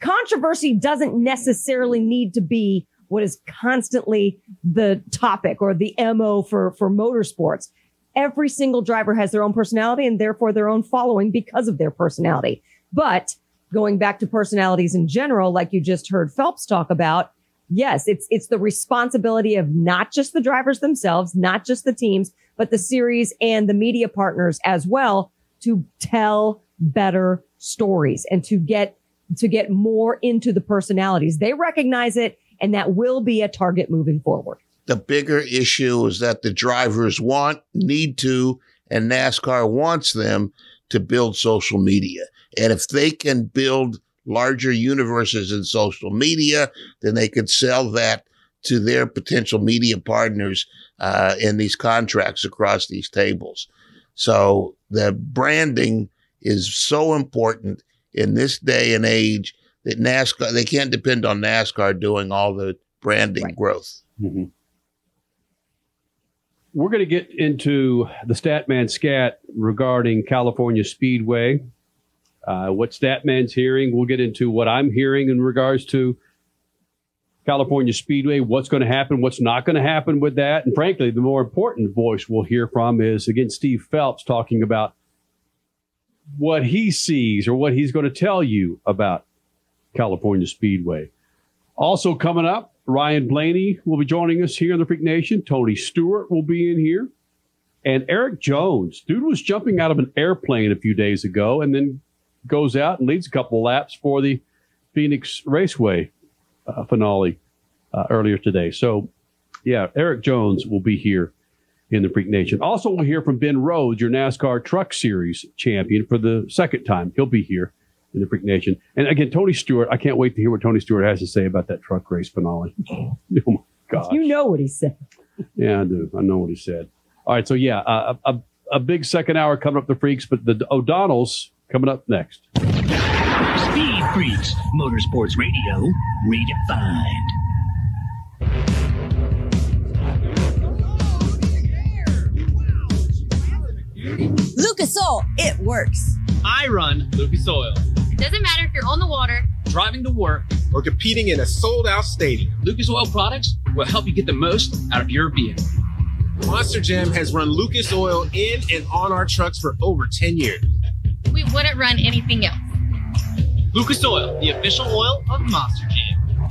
controversy doesn't necessarily need to be what is constantly the topic or the MO for, for motorsports. Every single driver has their own personality and therefore their own following because of their personality. But going back to personalities in general, like you just heard Phelps talk about, yes, it's, it's the responsibility of not just the drivers themselves, not just the teams, but the series and the media partners as well to tell better stories and to get, to get more into the personalities. They recognize it and that will be a target moving forward. The bigger issue is that the drivers want, need to, and NASCAR wants them to build social media. And if they can build larger universes in social media, then they could sell that to their potential media partners uh, in these contracts across these tables. So the branding is so important in this day and age that NASCAR they can't depend on NASCAR doing all the branding growth. Mm-hmm. We're going to get into the Statman scat regarding California Speedway. Uh, what Statman's hearing. We'll get into what I'm hearing in regards to California Speedway, what's going to happen, what's not going to happen with that. And frankly, the more important voice we'll hear from is again Steve Phelps talking about what he sees or what he's going to tell you about California Speedway. Also coming up, Ryan Blaney will be joining us here in the Freak Nation. Tony Stewart will be in here. And Erik Jones, dude was jumping out of an airplane a few days ago and then goes out and leads a couple laps for the Phoenix Raceway uh, finale uh, earlier today. So, yeah, Erik Jones will be here in the Freak Nation. Also, we'll hear from Ben Rhodes, your NASCAR Truck Series champion, for the second time. He'll be here in the Freak Nation. And again, Tony Stewart, I can't wait to hear what Tony Stewart has to say about that truck race finale. [LAUGHS] oh my God. You know what he said. Yeah, I do. I know what he said. All right, so yeah, uh, a, a big second hour coming up the Freaks, but the O'Donnells coming up next. Speed Freaks, Motorsports Radio, redefined. Lucas Oil, it works. I run Lucas Oil. It doesn't matter if you're on the water, driving to work, or competing in a sold out stadium. Lucas Oil products will help you get the most out of your vehicle. Monster Jam has run Lucas Oil in and on our trucks for over 10 years. We wouldn't run anything else. Lucas Oil, the official oil of Monster Jam.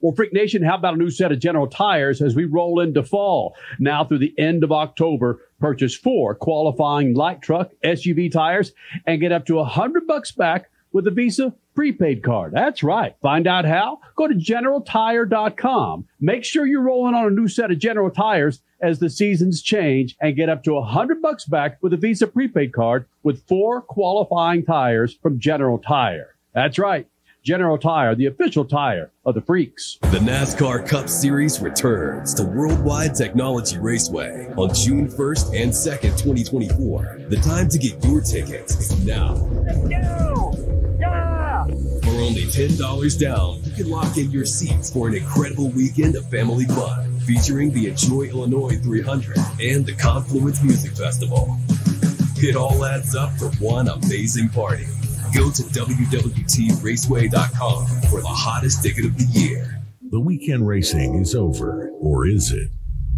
Well, Freak Nation, how about a new set of General Tires as we roll into fall? Now through the end of October, purchase four qualifying light truck SUV tires and get up to a hundred bucks back with a Visa prepaid card. That's right. Find out how? Go to generaltire.com. Make sure you're rolling on a new set of General Tires as the seasons change and get up to a hundred bucks back with a Visa prepaid card with four qualifying tires from General Tire. That's right. General Tire, the official tire of the freaks. The NASCAR Cup Series returns to Worldwide Technology Raceway on June 1st and 2nd, 2024. The time to get your tickets is now. For only $10 down, you can lock in your seats for an incredible weekend of family fun featuring the Enjoy Illinois 300 and the Confluence Music Festival. It all adds up for one amazing party. Go to WWTRaceway.com for the hottest ticket of the year. The weekend racing is over, or is it?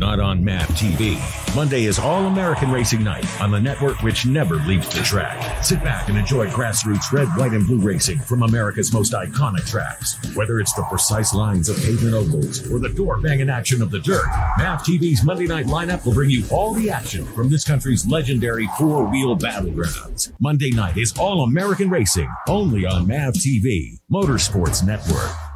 Not on MAV TV. Monday is All American Racing Night on the network which never leaves the track. Sit back and enjoy grassroots red, white, and blue racing from America's most iconic tracks. Whether it's the precise lines of pavement ovals or the door banging action of the dirt, MAV TV's Monday night lineup will bring you all the action from this country's legendary four wheel battlegrounds. Monday night is All American Racing, only on MAV TV, Motorsports Network.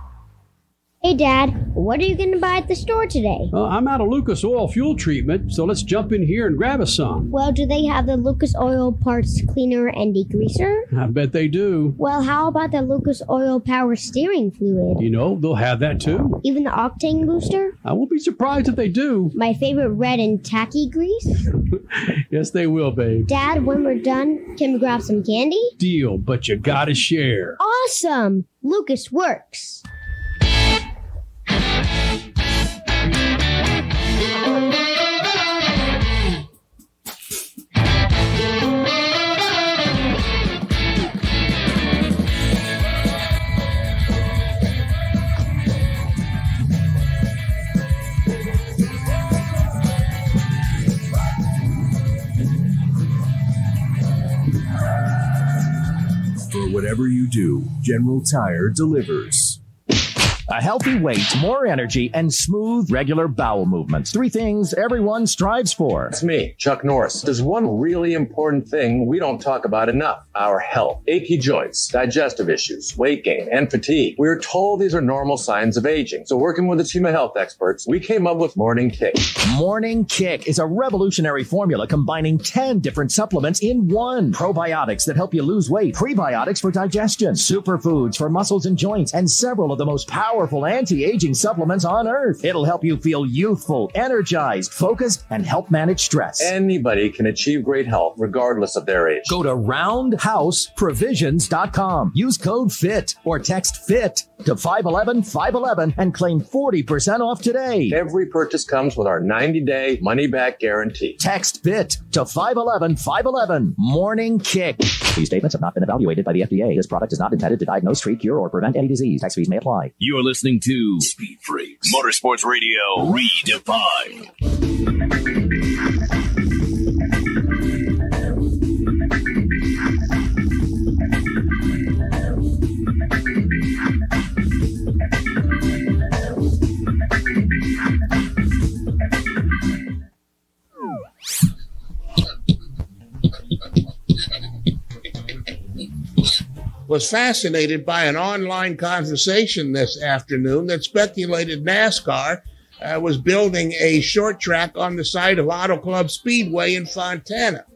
Hey, Dad, what are you going to buy at the store today? Uh, I'm out of Lucas Oil fuel treatment, so let's jump in here and grab us some. Well, do they have the Lucas Oil parts cleaner and degreaser? I bet they do. Well, how about the Lucas Oil power steering fluid? You know, they'll have that too. Even the octane booster? I won't be surprised if they do. My favorite red and tacky grease? [LAUGHS] yes, they will, babe. Dad, when we're done, can we grab some candy? Deal, but you gotta share. Awesome! Lucas works. Whatever you do, General Tire delivers. A healthy weight, more energy, and smooth, regular bowel movements. Three things everyone strives for. It's me, Chuck Norris. There's one really important thing we don't talk about enough our health. Achy joints, digestive issues, weight gain, and fatigue. We're told these are normal signs of aging. So, working with a team of health experts, we came up with Morning Kick. Morning Kick is a revolutionary formula combining 10 different supplements in one. Probiotics that help you lose weight, prebiotics for digestion, superfoods for muscles and joints, and several of the most powerful anti-aging supplements on earth. It'll help you feel youthful, energized, focused, and help manage stress. Anybody can achieve great health regardless of their age. Go to roundhouseprovisions.com. Use code FIT or text FIT to 511 511 and claim 40% off today. Every purchase comes with our 90 day money back guarantee. Text FIT to 511 511. Morning Kick. These statements have not been evaluated by the FDA. This product is not intended to diagnose, treat, cure, or prevent any disease. Tax fees may apply. You're listening to Speed Freaks Motorsports Radio Redefined. Was fascinated by an online conversation this afternoon that speculated NASCAR uh, was building a short track on the site of Auto Club Speedway in Fontana.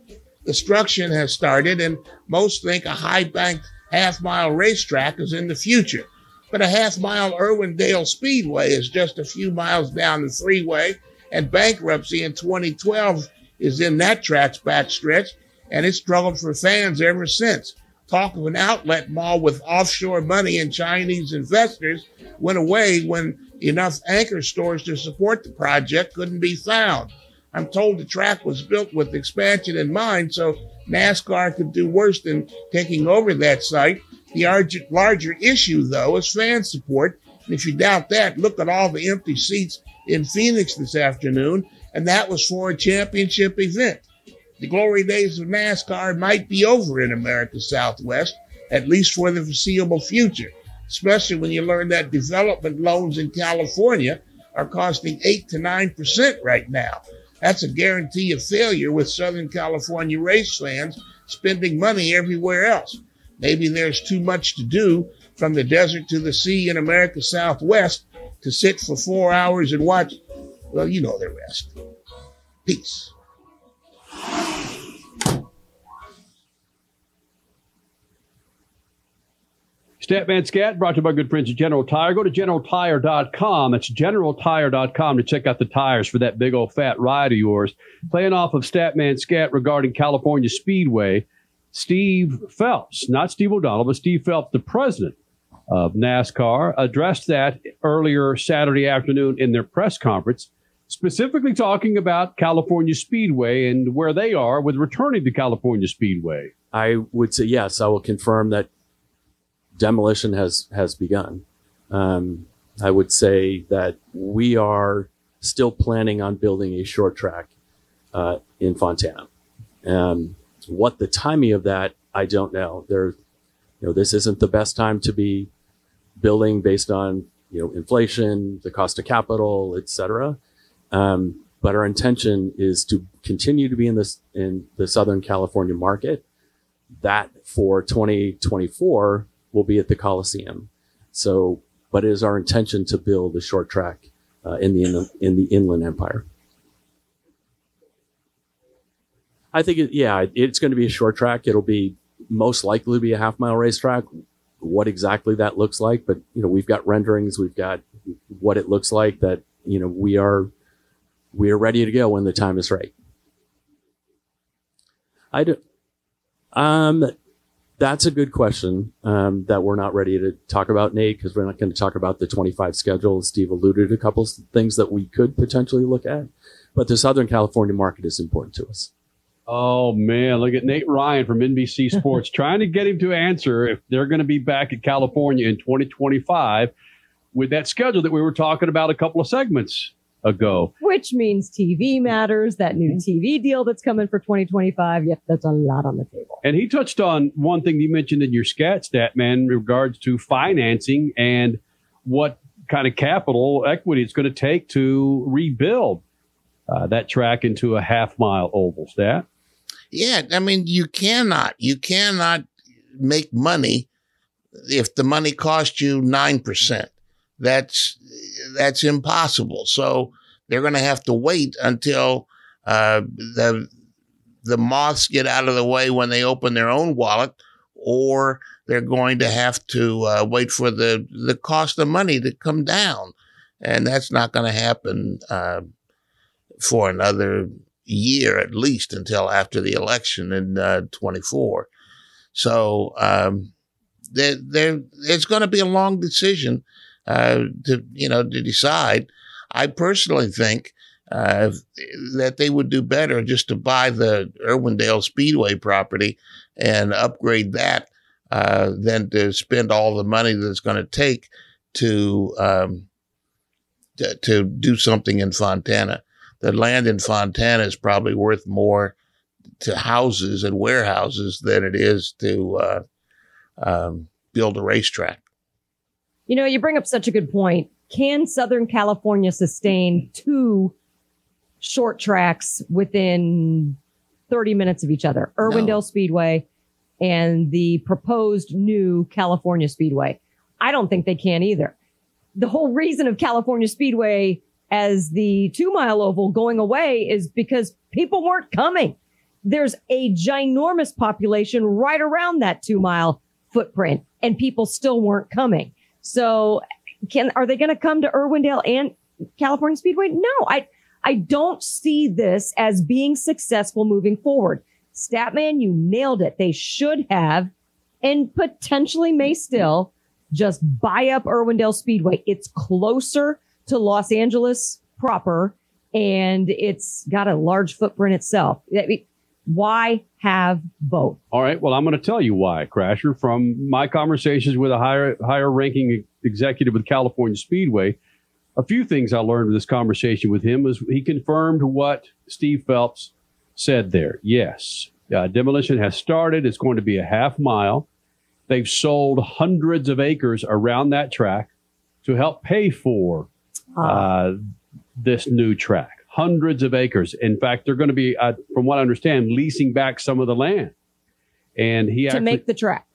Construction has started, and most think a high banked half mile racetrack is in the future. But a half mile Irwindale Speedway is just a few miles down the freeway, and bankruptcy in 2012 is in that track's backstretch, and it's struggled for fans ever since talk of an outlet mall with offshore money and Chinese investors went away when enough anchor stores to support the project couldn't be found. I'm told the track was built with expansion in mind, so NASCAR could do worse than taking over that site. The larger, issue, though, is fan support. And if you doubt that, look at all the empty seats in Phoenix this afternoon, and that was for a championship event. The glory days of NASCAR might be over in America's Southwest, at least for the foreseeable future, especially when you learn that development loans in California are costing 8 to 9% right now. That's a guarantee of failure with Southern California race fans spending money everywhere else. Maybe there's too much to do from the desert to the sea in America's Southwest to sit for four hours and watch. Well, you know the rest. Peace. Statman Scat brought to you by good friends at General Tire. Go to generaltire.com. That's generaltire.com to check out the tires for that big old fat ride of yours. Playing off of Statman Scat regarding California Speedway, Steve Phelps, not Steve O'Donnell, but Steve Phelps, the president of NASCAR, addressed that earlier Saturday afternoon in their press conference, specifically talking about California Speedway and where they are with returning to California Speedway. I would say yes. I will confirm that demolition has has begun. Um, I would say that we are still planning on building a short track uh, in Fontana. Um, what the timing of that, I don't know. There, you know, this isn't the best time to be building based on you know inflation, the cost of capital, et cetera. Um, but our intention is to continue to be in this in the Southern California market. That for 2024 will be at the Coliseum. So, but it is our intention to build a short track uh, in the in, in the Inland Empire. I think, it, yeah, it's going to be a short track. It'll be most likely to be a half mile racetrack. What exactly that looks like, but you know, we've got renderings, we've got what it looks like. That you know, we are we are ready to go when the time is right. I do. Um, that's a good question um, that we're not ready to talk about, Nate, because we're not going to talk about the 25 schedule. Steve alluded to a couple of things that we could potentially look at, but the Southern California market is important to us. Oh man, look at Nate Ryan from NBC [LAUGHS] Sports trying to get him to answer if they're going to be back at California in 2025 with that schedule that we were talking about a couple of segments ago. Which means TV matters, that new TV deal that's coming for 2025. Yep, that's a lot on the table. And he touched on one thing you mentioned in your scat stat, man, in regards to financing and what kind of capital equity it's going to take to rebuild uh, that track into a half mile oval. Stat. Yeah, I mean, you cannot, you cannot make money if the money costs you nine percent. That's that's impossible. So they're going to have to wait until uh, the the moths get out of the way when they open their own wallet, or they're going to have to uh, wait for the the cost of money to come down, and that's not going to happen uh, for another year at least until after the election in uh, 24. So um, there, there, it's going to be a long decision uh, to you know to decide. I personally think uh, that they would do better just to buy the Irwindale Speedway property and upgrade that uh, than to spend all the money that it's going to take to, um, to to do something in Fontana. The land in Fontana is probably worth more to houses and warehouses than it is to uh, um, build a racetrack. You know, you bring up such a good point. Can Southern California sustain two short tracks within 30 minutes of each other? Irwindale Speedway and the proposed new California Speedway. I don't think they can either. The whole reason of California Speedway as the two mile oval going away is because people weren't coming. There's a ginormous population right around that two mile footprint and people still weren't coming. So can, are they going to come to Irwindale and California Speedway? No, I, I don't see this as being successful moving forward. Statman, you nailed it. They should have and potentially may still just buy up Irwindale Speedway. It's closer to Los Angeles proper and it's got a large footprint itself. I mean, Why have both? All right. Well, I'm going to tell you why, Crasher. From my conversations with a higher higher ranking executive with California Speedway, a few things I learned in this conversation with him was he confirmed what Steve Phelps said there. Yes, uh, demolition has started. It's going to be a half mile. They've sold hundreds of acres around that track to help pay for uh, this new track. Hundreds of acres. In fact, they're going to be, uh, from what I understand, leasing back some of the land. And he to actually, make the track.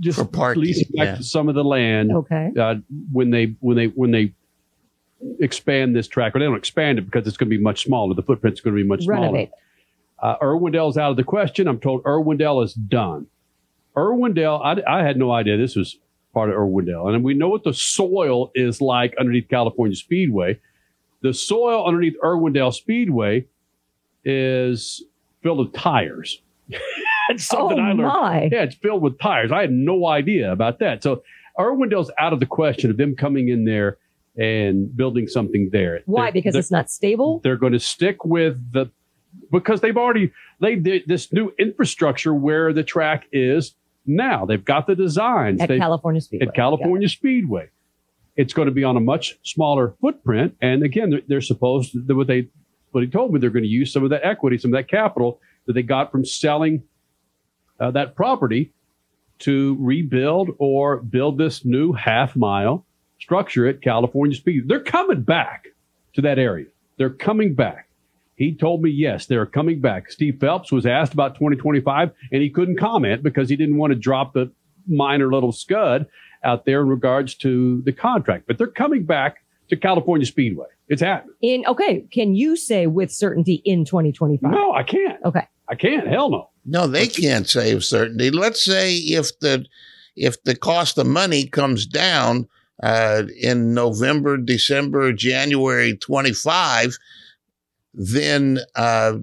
just leasing back yeah. some of the land. Okay. Uh, when they when they when they expand this track, or they don't expand it because it's going to be much smaller. The footprint's going to be much smaller. Renovate. Uh, Irwindale's out of the question. I'm told Irwindale is done. Irwindale, I, I had no idea this was part of Irwindale. And we know what the soil is like underneath California Speedway. The soil underneath Irwindale Speedway is filled with tires. [LAUGHS] That's something Oh, I learned. my. Yeah, it's filled with tires. I had no idea about that. So Irwindale's out of the question of them coming in there and building something there. Why? They're- Because they're- it's not stable? they're going to stick with the because they've already laid the, this new infrastructure where the track is now. They've got the designs At California Speedway. At California Speedway, it's going to be on a much smaller footprint. And again, they're, they're supposed to, what they what he told me they're going to use some of that equity, some of that capital that they got from selling uh, that property to rebuild or build this new half mile structure at California Speed. They're coming back to that area. They're coming back. He told me, yes, they're coming back. Steve Phelps was asked about 2025 and he couldn't comment because he didn't want to drop the minor little scud out there in regards to the contract. But they're coming back to California Speedway. It's happening. In okay, can you say with certainty in 2025? No, I can't. Okay. I can't. Hell no. No, they can't say with certainty. Let's say if the if the cost of money comes down uh, in November, December, January twenty five, then uh,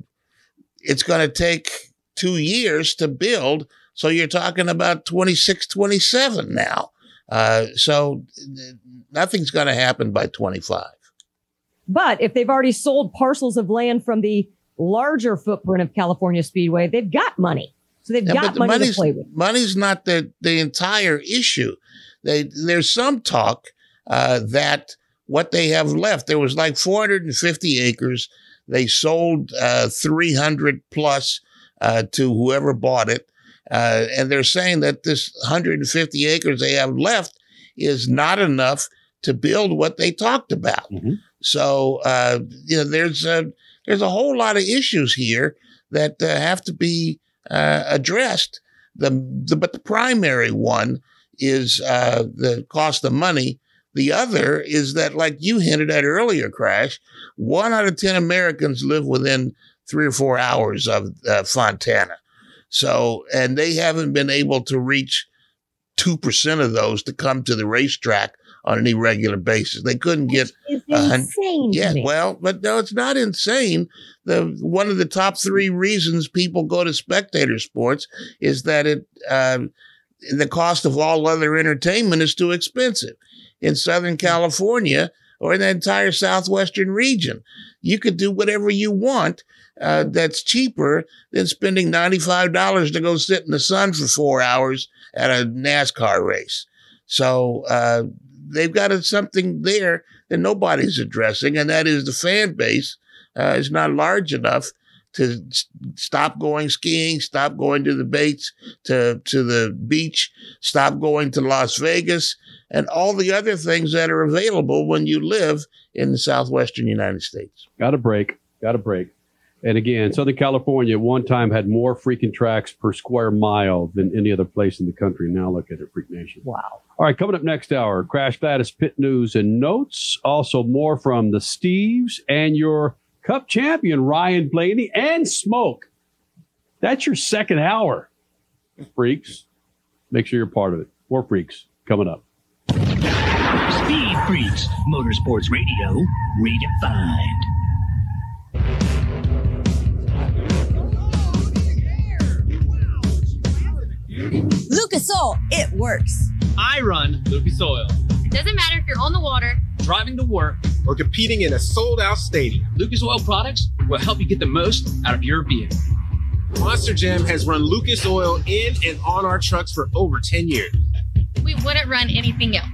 it's going to take two years to build. So you're talking about 26, 27 now. Uh, so nothing's going to happen by 25. But if they've already sold parcels of land from the larger footprint of California Speedway, they've got money. So they've Yeah, got money to money's, play with. money's not the, the entire issue. They, there's some talk uh, that what they have left, there was like 450 acres. They sold uh, 300 plus uh, to whoever bought it. Uh, and they're saying that this 150 acres they have left is not enough to build what they talked about. So uh, you know, there's a there's a whole lot of issues here that uh, have to be uh, addressed. The, the but the primary one is uh, the cost of money. The other is that, like you hinted at earlier, Crash, one out of ten Americans live within three or four hours of uh, Fontana. So, and they haven't been able to reach 2% of those to come to the racetrack on any regular basis. They couldn't get It's insane. Yeah, well, but no, it's not insane. The one of the top three reasons people go to spectator sports is that it uh, the cost of all other entertainment is too expensive. In Southern California or in the entire southwestern region, you could do whatever you want. Uh, that's cheaper than spending ninety-five dollars to go sit in the sun for four hours at a NASCAR race. So uh, they've got something there that nobody's addressing, and that is the fan base uh, is not large enough to stop going skiing, stop going to the baits, to to the beach, stop going to Las Vegas, and all the other things that are available when you live in the southwestern United States. Got a break. Got a break. And again, Southern California at one time had more freaking tracks per square mile than any other place in the country. Now look at it, Freak Nation. Wow. All right, coming up next hour, Crash Status Pit News and Notes. Also more from the Steves and your Cup champion, Ryan Blaney, and Smoke. That's your second hour, freaks. Make sure you're part of it. More freaks coming up. Speed Freaks, Motorsports Radio, redefined. Lucas Oil, it works. I run Lucas Oil. It doesn't matter if you're on the water, Driving to work or competing in a sold out stadium. Lucas Oil products will help you get the most out of your vehicle. Monster Jam has run Lucas Oil in and on our trucks for over 10 years. we wouldn't run anything else.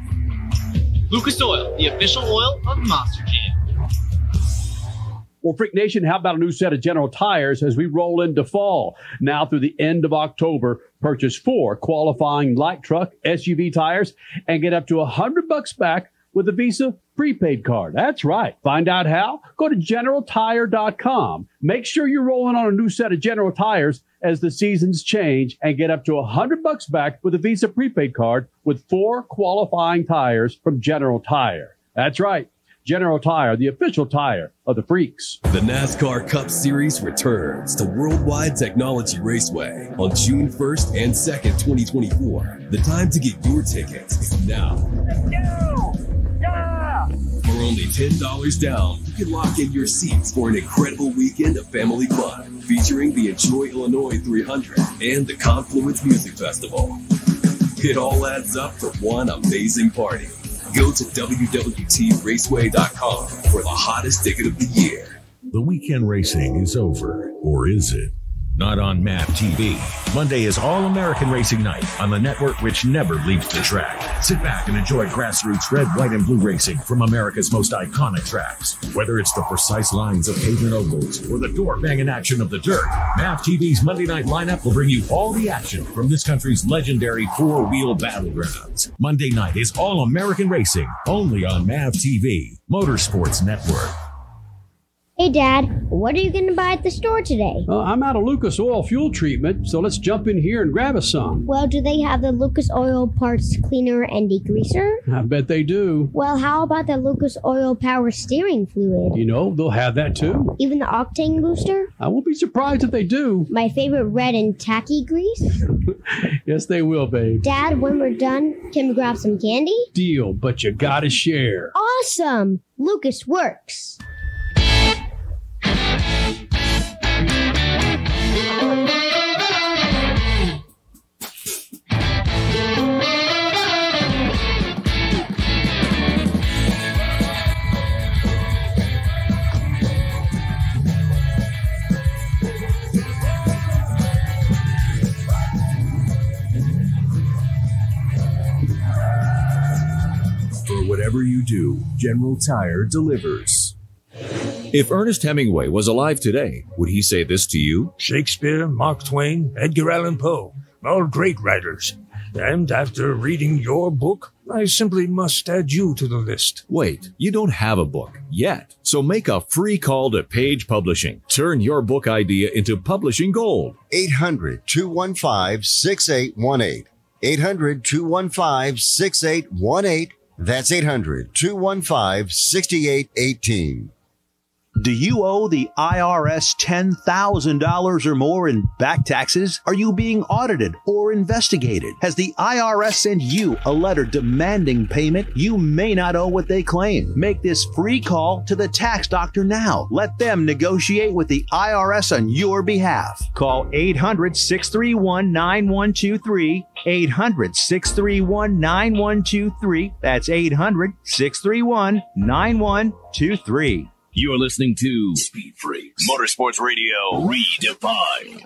Lucas Oil, the official oil of Monster Jam. Well, Freak Nation, how about a new set of General Tires as we roll into fall? Now through the end of October, purchase four qualifying light truck SUV tires and get up to a hundred bucks back with a Visa prepaid card. That's right. Find out how? Go to generaltire.com. Make sure you're rolling on a new set of General Tires as the seasons change and get up to a hundred bucks back with a Visa prepaid card with four qualifying tires from General Tire. That's right. General Tire, the official tire of the freaks. The NASCAR Cup Series returns to Worldwide Technology Raceway on June 1st and 2nd, 2024. The time to get your tickets is now. For only $10 down, you can lock in your seats for an incredible weekend of family fun featuring the Enjoy Illinois 300 and the Confluence Music Festival. It all adds up for one amazing party. Go to WWTRaceway.com for the hottest ticket of the year. The weekend racing is over, or is it? Not on MAV TV. Monday is All American Racing Night on the network which never leaves the track. Sit back and enjoy grassroots red, white, and blue racing from America's most iconic tracks. Whether it's the precise lines of pavement ovals or the door banging action of the dirt, MAV TV's Monday night lineup will bring you all the action from this country's legendary four wheel battlegrounds. Monday night is All American Racing, only on MAV TV, Motorsports Network. Hey, Dad, what are you going to buy at the store today? Uh, I'm out of Lucas Oil fuel treatment, so let's jump in here and grab us some. Well, do they have the Lucas Oil Parts Cleaner and Degreaser? I bet they do. Well, how about the Lucas Oil Power Steering Fluid? You know, they'll have that too. Even the Octane Booster? I won't be surprised if they do. My favorite red and tacky grease? [LAUGHS] Yes, they will, babe. Dad, when we're done, can we grab some candy? Deal, but you gotta share. Awesome! Lucas works. Whatever you do, General Tire delivers. If Ernest Hemingway was alive today, would he say this to you? Shakespeare, Mark Twain, Edgar Allan Poe, all great writers. And after reading your book, I simply must add you to the list. Wait, you don't have a book yet. So make a free call to Page Publishing. Turn your book idea into publishing gold. 800 215 6818. 800 215 6818. That's 800 215 6818. Do you owe the IRS $10,000 or more in back taxes? Are you being audited or investigated? Has the IRS sent you a letter demanding payment? You may not owe what they claim. Make this free call to the tax doctor now. Let them negotiate with the IRS on your behalf. Call 800 631 9123. 800 631 9123. That's 800 631 9123. You're listening to Speed Freaks Motorsports Radio Redefined.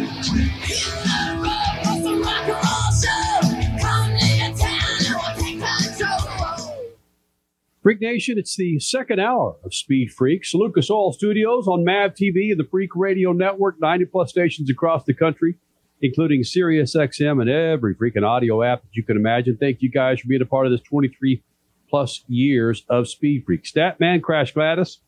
Freak Nation, it's the second hour of Speed Freaks. Lucas Oil Studios on MAV TV and the Freak Radio Network, 90 plus stations across the country, including Sirius XM and every freaking audio app that you can imagine. Thank you guys for being a part of this 23 plus years of Speed Freak. Statman, Crash Gladys,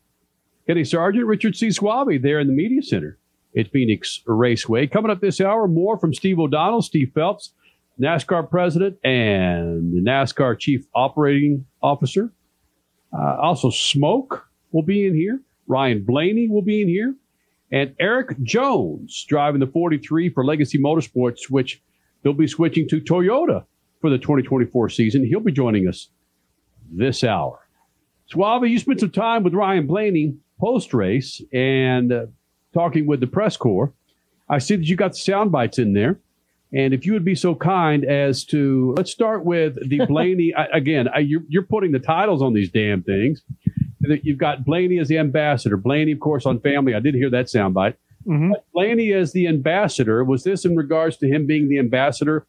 Kenny Sargent, Richard C. Suave there in the Media Center at Phoenix Raceway. Coming up this hour, more from Steve O'Donnell, Steve Phelps, NASCAR president and the NASCAR chief operating officer. Uh, also, Smoke will be in here. Ryan Blaney will be in here. And Erik Jones driving the 43 for Legacy Motorsports, which they'll be switching to Toyota for the 2024 season. He'll be joining us this hour. Suave, you spent some time with Ryan Blaney post race and uh, talking with the press corps. I see that you got the sound bites in there. And if you would be so kind as to let's start with the [LAUGHS] Blaney I, again. I, you're, you're putting the titles on these damn things. You've got Blaney as the ambassador. Blaney, of course, on Family. I did hear that soundbite. But Blaney as the ambassador. Was this in regards to him being the ambassador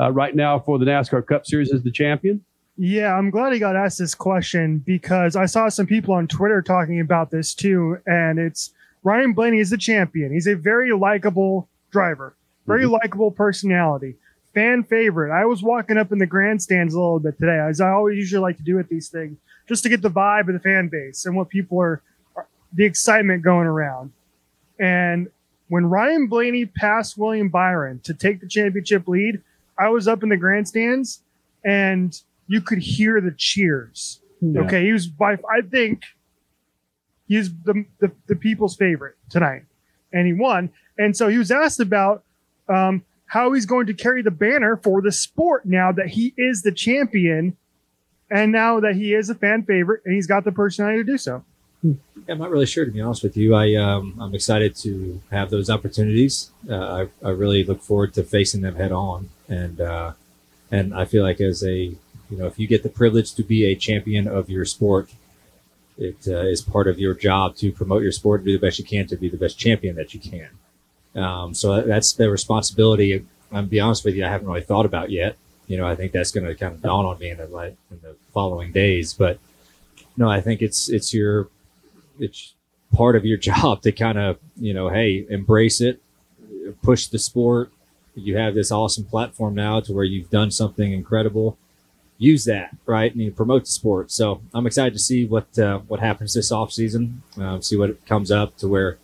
uh, right now for the NASCAR Cup Series as the champion? Yeah, I'm glad he got asked this question because I saw some people on Twitter talking about this too. And it's Ryan Blaney is the champion. He's a very likable driver, very mm-hmm. likable personality, fan favorite. I was walking up in the grandstands a little bit today, as I always usually like to do at these things, just to get the vibe of the fan base and what people are, are the excitement going around. And when Ryan Blaney passed William Byron to take the championship lead, I was up in the grandstands and you could hear the cheers. Yeah. Okay, he was by I think he's the, the the people's favorite tonight, and he won. And so he was asked about um, how he's going to carry the banner for the sport now that he is the champion, and now that he is a fan favorite, and he's got the personality to do so. I'm not really sure to be honest with you. I um, I'm excited to have those opportunities. Uh, I I really look forward to facing them head on, and uh, and I feel like as a you know if you get the privilege to be a champion of your sport, it uh, is part of your job to promote your sport and do the best you can to be the best champion that you can. Um, so that's the responsibility. I'm be honest with you, I haven't really thought about yet. You know, I think that's going to kind of dawn on me in the like in the following days. But no, I think it's it's your it's part of your [LAUGHS] job to kind of you know, hey, embrace it, push the sport. You have this awesome platform now to where you've done something incredible. Use that right and you promote the sport. So I'm excited to see what uh, what happens this off season. Um, see what comes up to where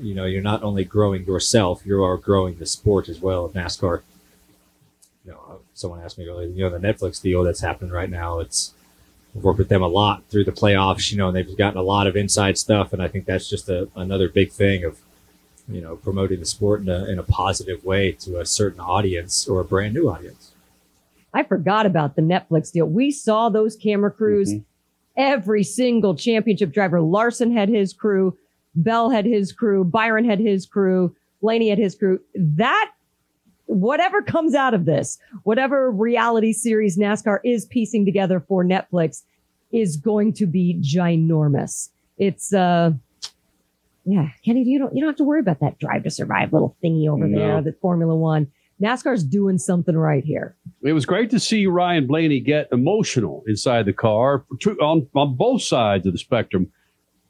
you know you're not only growing yourself, you are growing the sport as well of NASCAR. You know, uh, someone asked me earlier, you know, the Netflix deal that's happening right now. It's I've worked with them a lot through the playoffs, you know, and they've gotten a lot of inside stuff. And I think that's just a, another big thing of, you know, promoting the sport in a, in a positive way to a certain audience or a brand new audience. I forgot about the Netflix deal. We saw those camera crews. Mm-hmm. Every single championship driver, Larson had his crew, Bell had his crew, Byron had his crew, Blaney had his crew. That, whatever comes out of this, whatever reality series NASCAR is piecing together for Netflix is going to be ginormous. It's, uh, yeah, Kenny, you don't, you don't have to worry about that drive to survive little thingy over No. there, that Formula One. NASCAR's doing something right here. It was great to see Ryan Blaney get emotional inside the car on, on both sides of the spectrum.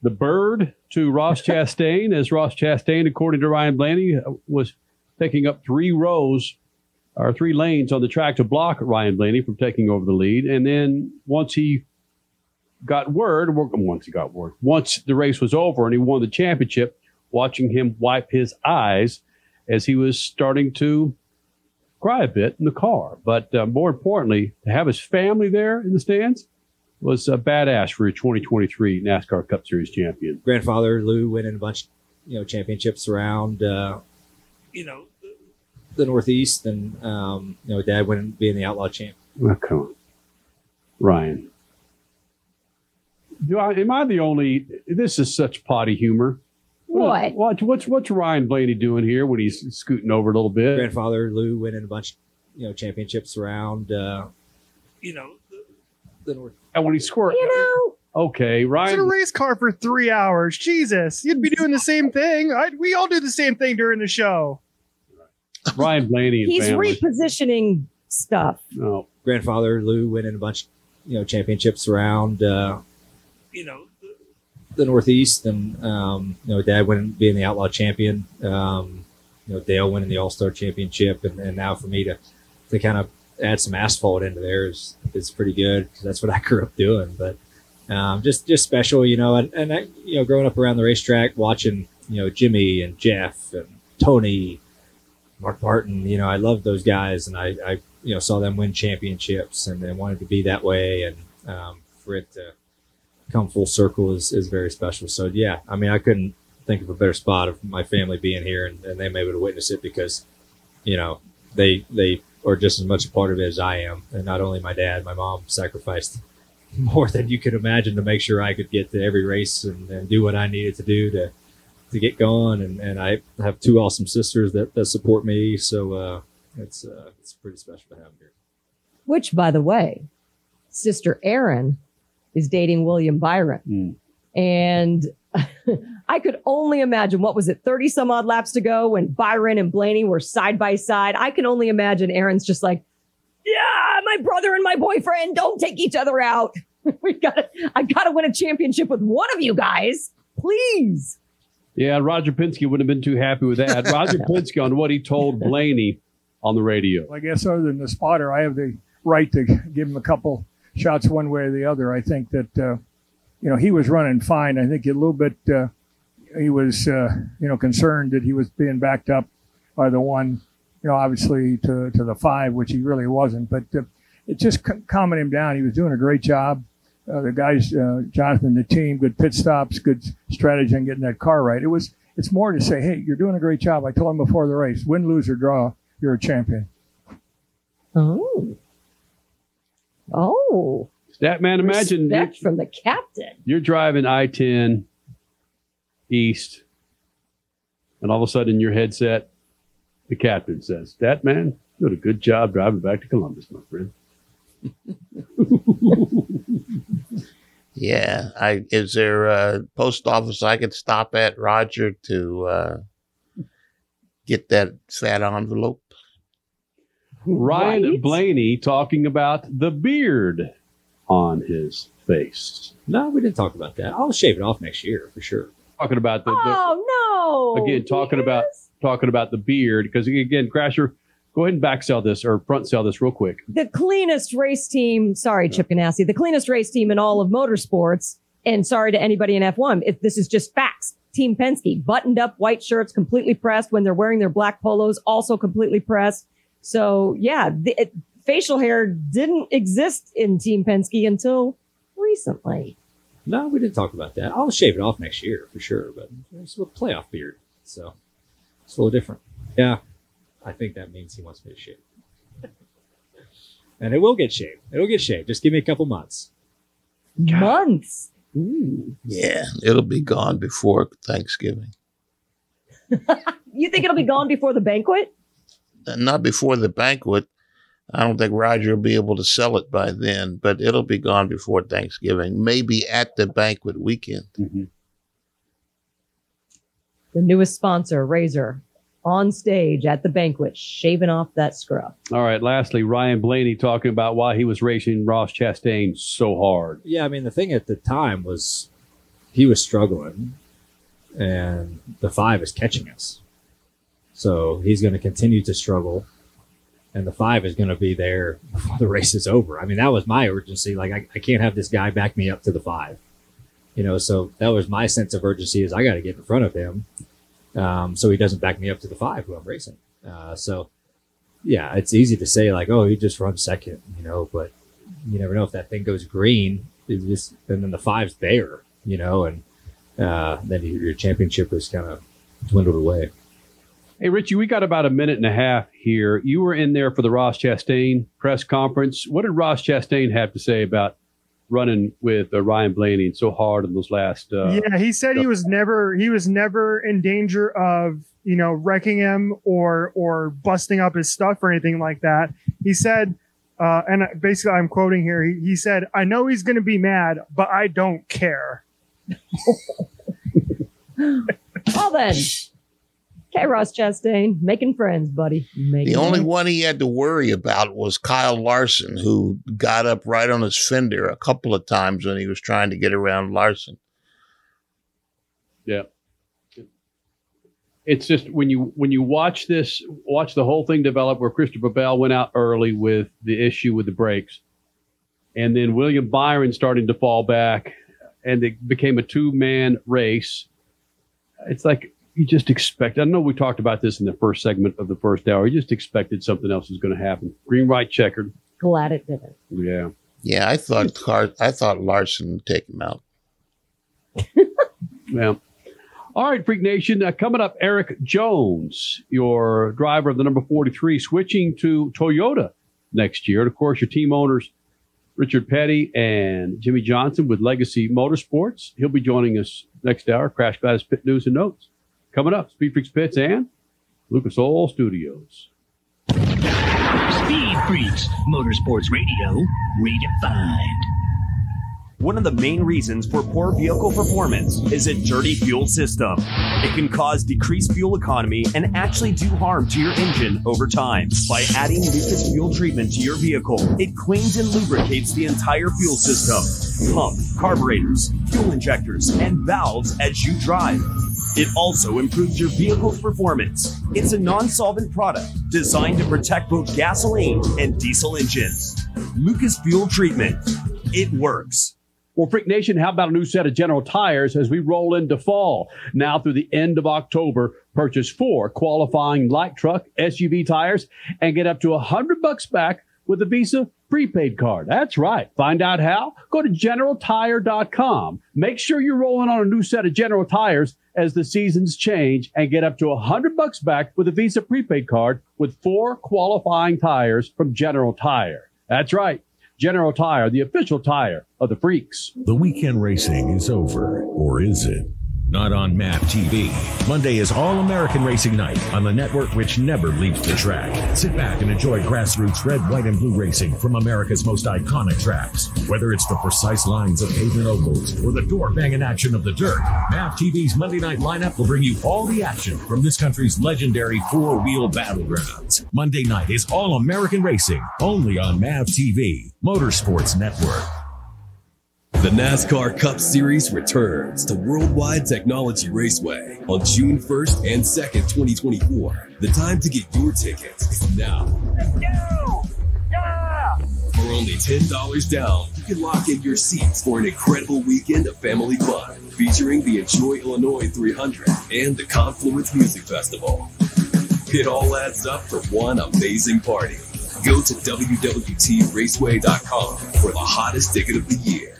The bird to Ross [LAUGHS] Chastain, as Ross Chastain, according to Ryan Blaney, was taking up three rows or three lanes on the track to block Ryan Blaney from taking over the lead. And then once he got word, once he got word, once the race was over and he won the championship, watching him wipe his eyes as he was starting to cry a bit in the car. But uh, more importantly, to have his family there in the stands was a badass for a 2023 NASCAR Cup Series champion. Grandfather Lou winning a bunch, you know, championships around, uh, you know, the Northeast, and um, you know, Dad winning being the outlaw champ. Oh, come on, Ryan. Do I, am I the only? This is such potty humor. What? What? What's what's Ryan Blaney doing here when he's scooting over a little bit? Grandfather Lou winning a bunch, you know, championships around, uh, you know, the North. And when he squirt, you know, okay, Ryan, It's in a race car for three hours. Jesus, you'd be doing the same thing. I, we all do the same thing during the show. Ryan Blaney and He's family. repositioning stuff. no, Grandfather Lou winning a bunch, you know, championships around, uh, you know, the Northeast, and um, you know, Dad winning being the outlaw champion. Um, you know, Dale winning the All Star championship, and, and now for me to to kind of add some asphalt into there is pretty good because that's what I [LAUGHS] grew up doing. But um, just just special, you know, and, and I, you know, growing up around the racetrack, watching you know Jimmie and Jeff and Tony, Mark Martin, you know, I loved those guys, and I, I you know saw them win championships, and then wanted to be that way, and um, for it to come full circle is, is very special. So yeah, I mean, I couldn't think of a better spot of my family being here and, and them able to witness it because, you know, they they are just as much a part of it as I am. And not only my dad, my mom sacrificed [LAUGHS] more than you could imagine to make sure I could get to every race and, and do what I needed to do to to get going. And, and I have two awesome sisters that, that support me. So uh, it's uh, it's pretty special to have them here. Which, by the way, Sister Erin is dating William Byron. And [LAUGHS] I could only imagine what was it, 30 some odd laps to go when Byron and Blaney were side by side. I can only imagine Erin's just like, yeah, my brother and my boyfriend don't take each other out. [LAUGHS] we gotta, I gotta win a championship with one of you guys, please. Yeah, Roger Penske wouldn't have been too happy with that. [LAUGHS] Roger Penske on what he told Blaney on the radio. Well, I guess other than the spotter, I have the right to give him a couple shots one way or the other. I think that uh, you know he was running fine. I think a little bit uh, he was uh, you know concerned that he was being backed up by the one you know obviously to to the five, which he really wasn't. But uh, it just c- calming him down. He was doing a great job. Uh, the guys, uh, Jonathan, the team, good pit stops, good strategy on getting that car right. It was. It's more to say, hey, you're doing a great job. I told him before the race, win, lose or draw, you're a champion. Oh. Oh. That man, imagine Respect from the captain. you're driving I 10 east, and all of a sudden in your headset, the captain says, That man, you did a good job driving back to Columbus, my friend. [LAUGHS] Yeah. I is there a post office I could stop at, Roger, to uh, get that fat envelope? Ryan Right. Blaney talking about the beard on his face. No, we didn't talk about that. I'll shave it off next year for sure. Talking about the, the Oh no! again talking about talking about the beard because again, Crasher, go ahead and back sell this or front sell this real quick. the cleanest race team. Sorry, Chip Ganassi, the cleanest race team in all of motorsports. And sorry to anybody in F1. If this is just facts. Team Penske, buttoned up white shirts, completely pressed when they're wearing their black polos, also completely pressed. So yeah, the, it, facial hair didn't exist in Team Penske until recently. No, we didn't talk about that. I'll shave it off next year for sure, but it's a playoff beard, so it's a little different. Yeah, I think that means he wants me to shave, [LAUGHS] and it will get shaved. It will get shaved. Just give me a couple months. Months. Ooh. Yeah, it'll be gone before Thanksgiving. [LAUGHS] You think it'll be gone before the banquet? Uh, Not before the banquet. I don't think Roger will be able to sell it by then, but it'll be gone before Thanksgiving. Maybe at the banquet weekend. Mm-hmm. The newest sponsor, Razor, on stage at the banquet, shaving off that scrub. All right. Lastly, Ryan Blaney talking about why he was racing Ross Chastain so hard. Yeah, I mean the thing at the time was he was struggling, and the five is catching us. So he's going to continue to struggle, and the five is going to be there before the race is over. I mean, that was my urgency. Like, I, I can't have this guy back me up to the five, you know. So that was my sense of urgency: is I got to get in front of him, um, so he doesn't back me up to the five who I'm racing. Uh, so yeah, it's easy to say like, oh, he just runs second, you know, but you never know if that thing goes green. Just, and then the five's there, you know, and uh, then your championship is kind of dwindled away. Hey, Richie, we got about a minute and a half here. You were in there for the Ross Chastain press conference. What did Ross Chastain have to say about running with uh, Ryan Blaney and so hard in those last? Uh, yeah, he said he was never he was never in danger of you know wrecking him or or busting up his stuff or anything like that. He said, uh, and basically I'm quoting here. He, he said, "I know he's going to be mad, but I don't care." [LAUGHS] Well then, okay, Ross Chastain, making friends, buddy. Making The only friends. one he had to worry about was Kyle Larson, who got up right on his fender a couple of times when he was trying to get around Larson. Yeah. It's just when you when you watch this, watch the whole thing develop where Christopher Bell went out early with the issue with the brakes, and then William Byron starting to fall back, and it became a two man race. It's like you just expect. I know we talked about this in the first segment of the first hour. You just expected something else was going to happen. Green, white, checkered. Glad it didn't. Yeah. Yeah, I thought Car- I thought Larson would take him out. Yeah. All right, Freak Nation. Uh, coming up, Erik Jones, your driver of the number 43, switching to Toyota next year. And of course, your team owners, Richard Petty and Jimmie Johnson with Legacy Motorsports. He'll be joining us next hour. Crash Gladys Pit News and Notes. Coming up, Speed Freaks Pits and Lucas Oil Studios. Speed Freaks, Motorsports Radio, redefined. One of the main reasons for poor vehicle performance is a dirty fuel system. It can cause decreased fuel economy and actually do harm to your engine over time. By adding Lucas fuel treatment to your vehicle, it cleans and lubricates the entire fuel system pump, carburetors, fuel injectors, and valves as you drive. It also improves your vehicle's performance. It's a non solvent product designed to protect both gasoline and diesel engines. Lucas Fuel Treatment. It works. Well, Freak Nation, how about a new set of General Tires as we roll into fall? Now through the end of October, purchase four qualifying light truck SUV tires and get up to a hundred bucks back with a Visa prepaid card. That's right. Find out how? Go to generaltire.com. Make sure you're rolling on a new set of General Tires as the seasons change and get up to a hundred bucks back with a Visa prepaid card with four qualifying tires from General Tire. That's right. General Tire, the official tire of the freaks. The weekend racing is over, or is it? Not on MAV TV. Monday is All American Racing Night on the network which never leaves the track. Sit back and enjoy grassroots red, white, and blue racing from America's most iconic tracks. Whether it's the precise lines of pavement ovals or the door banging action of the dirt, MAV TV's Monday night lineup will bring you all the action from this country's legendary four wheel battlegrounds. Monday night is All American Racing, only on MAV TV, Motorsports Network. The NASCAR Cup Series returns to Worldwide Technology Raceway on June 1st and 2nd, 2024. The time to get your tickets is now. Let's go! For only $10 down, you can lock in your seats for an incredible weekend of family fun featuring the Enjoy Illinois 300 and the Confluence Music Festival. It all adds up for one amazing party. Go to WWTRaceway.com for the hottest ticket of the year.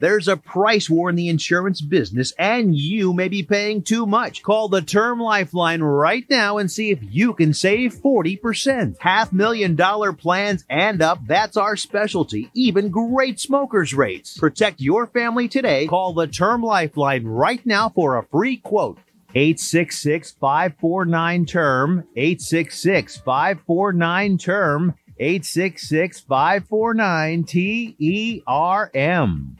There's a price war in the insurance business, and you may be paying too much. Call the Term Lifeline right now and see if you can save 40%. Half million dollar plans and up, that's our specialty. Even great smokers rates. Protect your family today. Call the Term Lifeline right now for a free quote. 866 549 term 866 549 term 866 549 T E R M.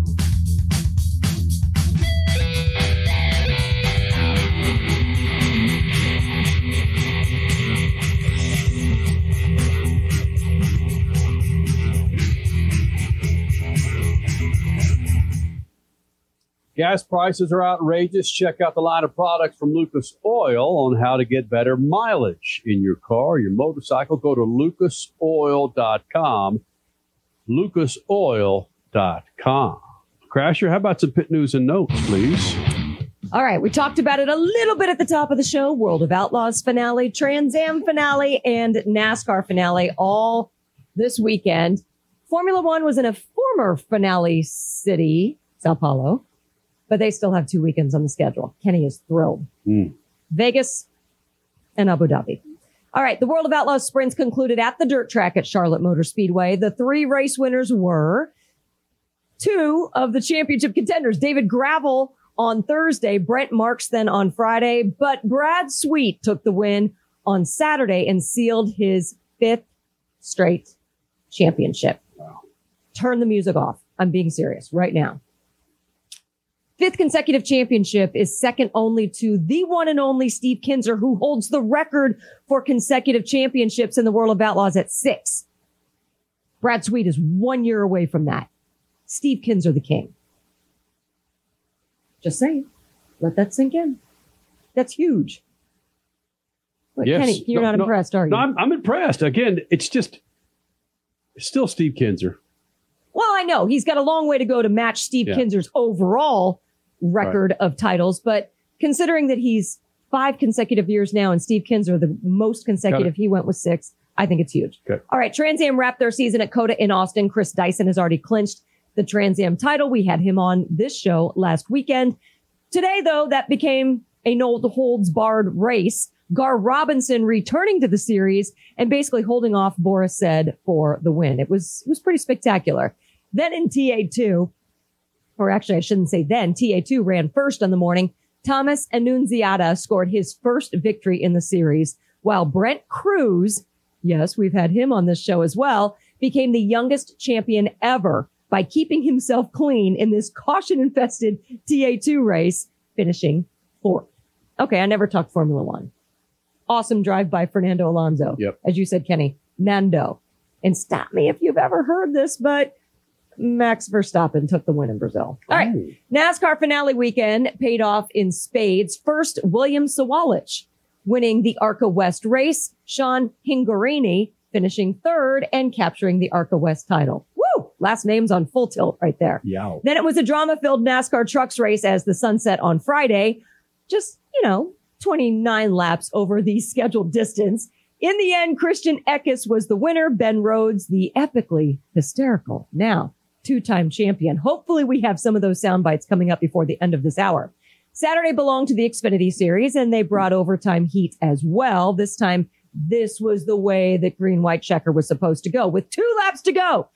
Gas prices are outrageous. Check out the line of products from Lucas Oil on how to get better mileage in your car, your motorcycle. Go to lucasoil.com. Lucasoil.com. Crasher, how about some pit news and notes, please? All right, we talked about it a little bit at the top of the show. World of Outlaws finale, Trans Am finale, and NASCAR finale all this weekend. Formula One was in a former finale city, Sao Paulo, but they still have two weekends on the schedule. Kenny is thrilled. Hmm. Vegas and Abu Dhabi. All right, the World of Outlaws sprints concluded at the dirt track at Charlotte Motor Speedway. The three race winners were two of the championship contenders, David Gravel on Thursday, Brent Marks then on Friday, but Brad Sweet took the win on Saturday and sealed his fifth straight championship. Turn the music off. I'm being serious right now. Fifth consecutive championship is second only to the one and only Steve Kinser, who holds the record for consecutive championships in the World of Outlaws at six. Brad Sweet is one year away from that. Steve Kinser, the king. Just saying. Let that sink in. That's huge. But Kenny, you're No, not no, impressed, are you? No, I'm, I'm impressed. Again, it's just it's still Steve Kinser. Well, I know he's got a long way to go to match Steve Yeah. Kinser's overall record of titles, but considering that he's five consecutive years now and Steve Kinser, the most consecutive, he went with six, I think it's huge. Okay. All right, Trans Am wrapped their season at COTA in Austin. Chris Dyson has already clinched the Trans Am title. We had him on this show last weekend. Today, though, that became a no holds barred race. Gar Robinson returning to the series and basically holding off Boris Said for the win. It was it was pretty spectacular. Then in TA2, or actually I shouldn't say then, TA2 ran first on the morning. Thomas Annunziata scored his first victory in the series, while Brent Crews, yes, we've had him on this show as well, became the youngest champion ever by keeping himself clean in this caution infested TA2 race, finishing fourth. Okay, I never talked Formula One. Awesome drive by Fernando Alonso. Yep. As you said, Kenny, Nando. And stop me if you've ever heard this, but Max Verstappen took the win in Brazil. All right. NASCAR finale weekend paid off in spades. First, William Sawalich winning the ARCA West race. Sean Hingorani finishing third and capturing the ARCA West title. Woo! Last name's on full tilt right there. Yeah. Then it was a drama filled NASCAR trucks race as the sunset on Friday. Just, you know, 29 laps over the [LAUGHS] scheduled distance. In the end, Christian Eckes was the winner. Ben Rhodes, the epically hysterical, now two-time champion. Hopefully we have some of those sound bites coming up before the end of this hour. Saturday belonged to the Xfinity series and they brought overtime heat as well. This time, this was the way that green white checker was supposed to go with two laps to go.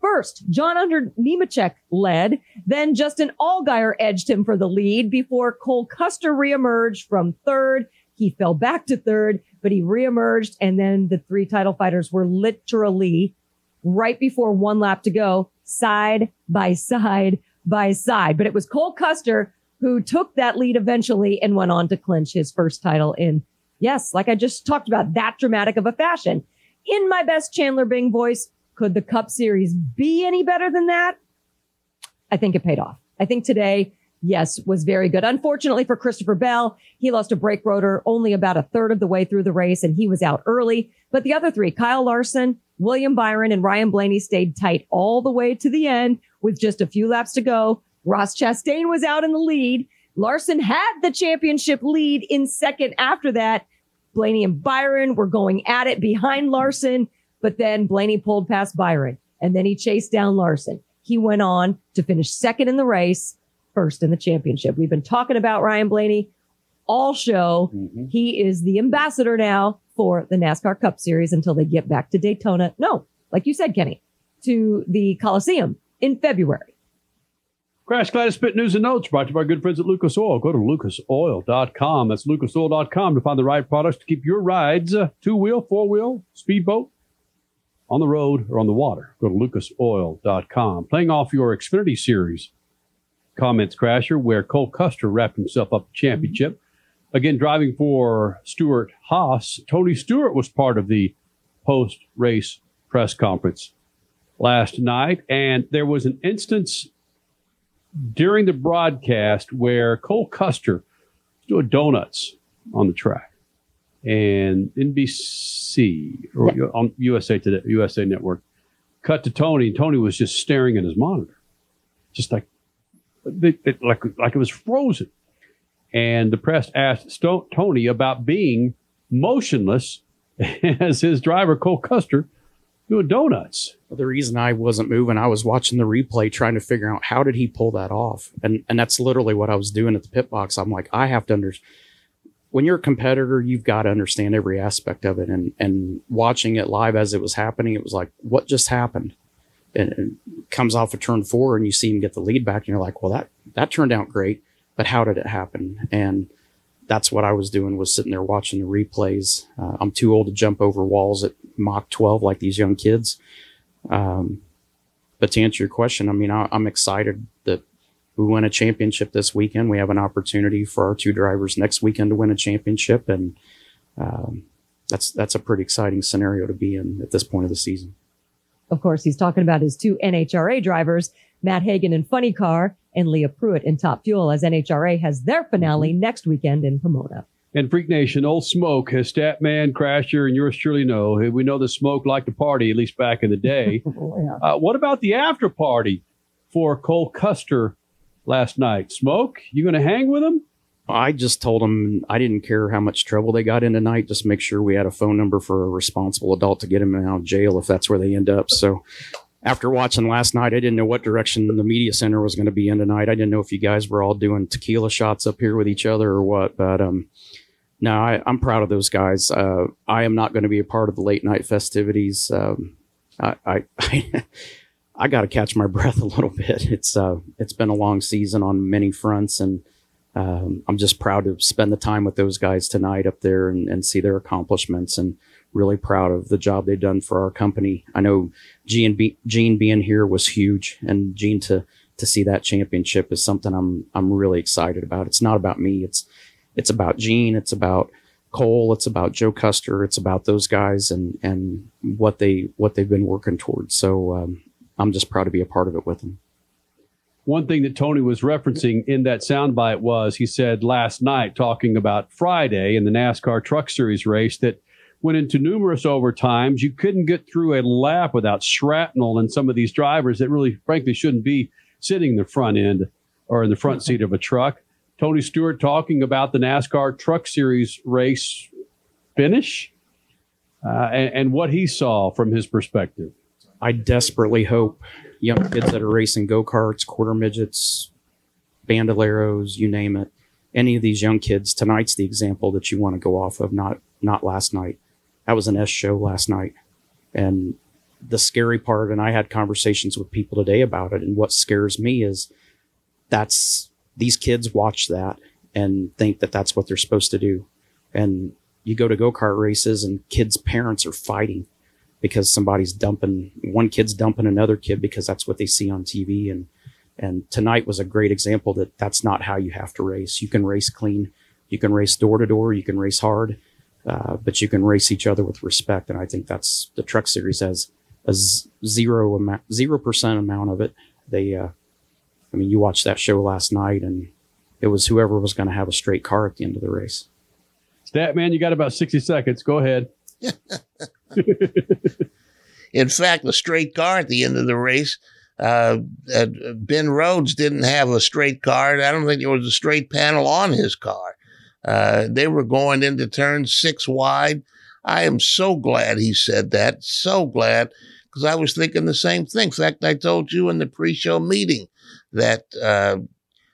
First, John Hunter Nemechek led. Then Justin Allgaier edged him for the lead before Cole Custer reemerged from third. He fell back to third, but he reemerged. And then the three title fighters were literally right before one lap to go, side by side by side. But it was Cole Custer who took that lead eventually and went on to clinch his first title in, yes, like I just talked about, that dramatic of a fashion. in my best Chandler Bing voice, could the Cup Series be any better than that? I think it paid off. I think today, yes, was very good. Unfortunately for Christopher Bell, he lost a brake rotor only about a third of the way through the race and he was out early. But the other three, Kyle Larson, William Byron, and Ryan Blaney stayed tight all the way to the end with just a few laps to go. Ross Chastain was out in the lead. Larson had the championship lead in second after that. Blaney and Byron were going at it behind Larson, but then Blaney pulled past Byron and then he chased down Larson. He went on to finish second in the race, first in the championship. We've been talking about Ryan Blaney all show. Mm-hmm. He is the ambassador now for the NASCAR Cup Series until they get back to Daytona. No, like you said, Kenny, to the Coliseum in February. Crash Gladys Spit News and Notes brought to you by our good friends at Lucas Oil. Go to lucasoil.com. That's lucasoil.com to find the right products to keep your rides uh, two wheel, four wheel, speedboat, on the road, or on the water. Go to lucasoil.com. Playing off your Xfinity Series comments, Crasher, where Cole Custer wrapped himself up the championship. Again, driving for Stewart Haas. Tony Stewart was part of the post race press conference last night, and there was an instance during the broadcast where Cole Custer was doing donuts on the track, and NBC or on USA Today, USA Network cut to Tony, and Tony was just staring at his monitor, just like like like it was frozen. And the press asked Tony about being motionless [LAUGHS] as his driver Cole Custer doing donuts. The reason I wasn't moving, I was watching the replay trying to figure out how did he pull that off. And and that's literally what I was doing at the pit box. I'm like, I have to understand. when you're a competitor, you've got to understand every aspect of it. And and watching it live as it was happening, it was like, what just happened? And, comes off of turn four and you see him get the lead back, and you're like, well, that that turned out great, but how did it happen? And that's what I was doing was sitting there watching the replays. Uh, I'm too old to jump over walls at Mach 12 like these young kids. Um, but to answer your question, I mean, I, I'm excited that we win a championship this weekend. We have an opportunity for our two drivers next weekend to win a championship, and um, that's that's a pretty exciting scenario to be in at this point of the season. Of course, he's talking about his two NHRA drivers, Matt Hagan and Funny Car and Leah Pruett in Top Fuel, as NHRA has their finale next weekend in Pomona. And Freak Nation, Old Smoke, his stat man, Crasher, and yours truly know. We know the Smoke liked to party, at least back in the day. [LAUGHS] uh, what about the after party for Cole Custer last night? Smoke, you going to hang with him? I just told them I didn't care how much trouble they got in tonight. Just make sure we had a phone number for a responsible adult to get them out of jail if that's where they end up. So after watching last night, I didn't know what direction the media center was going to be in tonight. I didn't know if you guys were all doing tequila shots up here with each other or what. But um, no, I, I'm proud of those guys. Uh, I am not going to be a part of the late night festivities. Um, I, I, [LAUGHS] I got to catch my breath a little bit. It's uh, it's been a long season on many fronts, and um, I'm just proud to spend the time with those guys tonight up there and, and see their accomplishments, and really proud of the job they've done for our company. I know Gene, be, Gene being here was huge, and Gene to to see that championship is something I'm I'm really excited about. It's not about me. It's it's about Gene. It's about Cole. It's about Joe Custer. It's about those guys and and what they what they've been working towards. So um, I'm just proud to be a part of it with them. One thing that Tony was referencing in that soundbite was he said last night, talking about Friday in the NASCAR Truck Series race, that went into numerous overtimes. You couldn't get through a lap without shrapnel and some of these drivers that really, frankly, shouldn't be sitting in the front end or in the front seat of a truck. Tony Stewart talking about the NASCAR Truck Series race finish uh, and, and what he saw from his perspective. I desperately hope young kids that are racing go karts, quarter midgets, bandoleros, you name it, any of these young kids, tonight's the example that you want to go off of, not not last night. That was an S show last night. And the scary part, and I had conversations with people today about it, and what scares me is that's these kids watch that and think that that's what they're supposed to do. And you go to go kart races, and kids' parents are fighting because somebody's dumping one kid's dumping another kid because that's what they see on TV and and tonight was a great example that that's not how you have to race. You can race clean, you can race door to door, you can race hard, uh, but you can race each other with respect. And I think that's the Truck Series has a zero amount, zero percent amount of it. They, uh, I mean, you watched that show last night, and it was whoever was going to have a straight car at the end of the race. Stat man, you got about 60 seconds. Go ahead. [LAUGHS] In fact, the straight car at the end of the race, uh, uh, Ben Rhodes didn't have a straight car. I don't think there was a straight panel on his car. Uh, they were going into turn six wide. I am so glad he said that. So glad because I was thinking the same thing. In fact, I told you in the pre-show meeting that uh,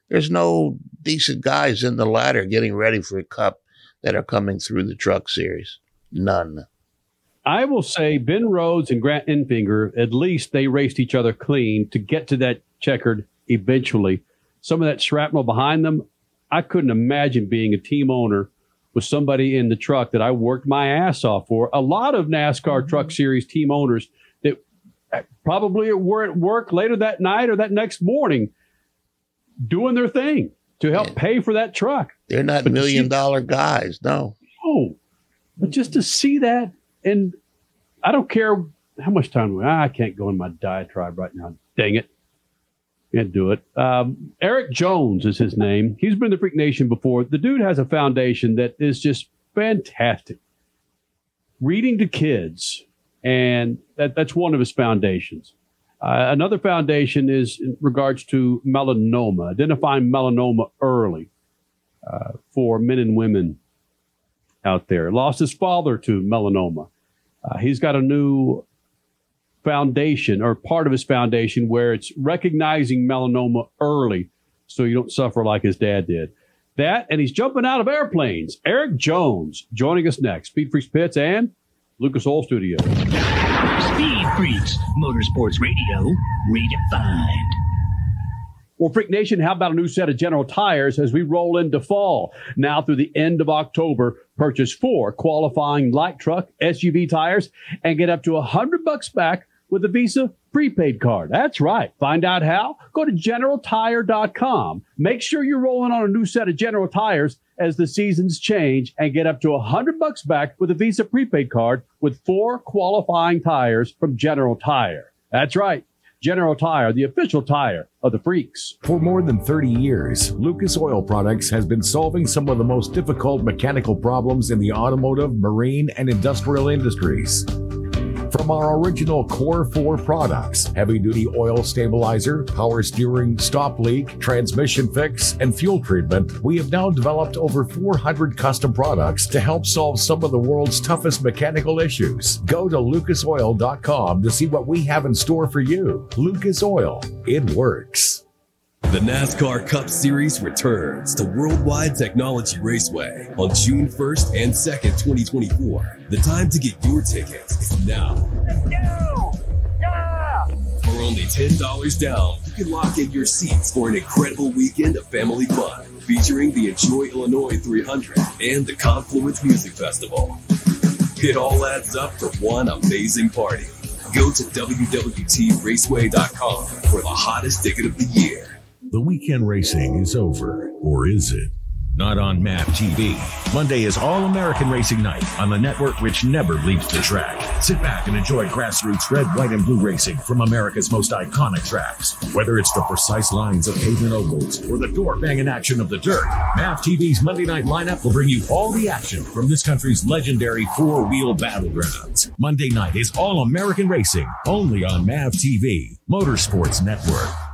there's no decent guys in the ladder getting ready for a cup that are coming through the truck series. None. I will say Ben Rhodes and Grant Enfinger, at least they raced each other clean to get to that checkered eventually. Some of that shrapnel behind them, I couldn't imagine being a team owner with somebody in the truck that I worked my ass off for. A lot of NASCAR mm-hmm. Truck Series team owners that probably were at work later that night or that next morning doing their thing to help pay for that truck. They're not But million see- dollar guys. No. Oh, but just to see that, and I don't care how much time we. I can't go in my diatribe right now. Dang it, can't do it. Um, Erik Jones is his name. He's been the Freak Nation before. The dude has a foundation that is just fantastic. Reading to kids, and that, that's one of his foundations. Uh, another foundation is in regards to melanoma, identifying melanoma early uh, for men and women out there. Lost his father to melanoma. Uh, he's got a new foundation or part of his foundation where it's recognizing melanoma early so you don't suffer like his dad did. That, and he's jumping out of airplanes. Erik Jones joining us next. Speed Freaks Pits and Lucas Oil Studio. Speed Freaks, Motorsports Radio, redefined. Well, Freak Nation, how about a new set of General Tires as we roll into fall? Now through the end of October, purchase four qualifying light truck SUV tires and get up to a hundred bucks back with a Visa prepaid card. That's right. Find out how? Go to generaltire.com. Make sure you're rolling on a new set of General Tires as the seasons change and get up to a hundred bucks back with a Visa prepaid card with four qualifying tires from General Tire. That's right. General Tire, the official tire of the freaks. For more than 30 years, Lucas Oil Products has been solving some of the most difficult mechanical problems in the automotive, marine, and industrial industries. From our original Core 4 products, heavy duty oil stabilizer, power steering, stop leak, transmission fix, and fuel treatment, we have now developed over 400 custom products to help solve some of the world's toughest mechanical issues. Go to lucasoil.com to see what we have in store for you. Lucas Oil, it works. The NASCAR Cup Series returns to Worldwide Technology Raceway on June 1st and 2nd, 2024. The time to get your ticket is now. Stop! For only $10 down, you can lock in your seats for an incredible weekend of family fun featuring the Enjoy Illinois 300 and the Confluence Music Festival. It all adds up to one amazing party. Go to WWTRaceway.com for the hottest ticket of the year. The weekend racing is over, or is it? Not on MAV TV. Monday is All American Racing Night on the network which never leaves the track. Sit back and enjoy grassroots red, white, and blue racing from America's most iconic tracks. Whether it's the precise lines of pavement ovals or the door banging action of the dirt, MAV TV's Monday night lineup will bring you all the action from this country's legendary four wheel battlegrounds. Monday night is All American Racing, only on MAV TV, Motorsports Network.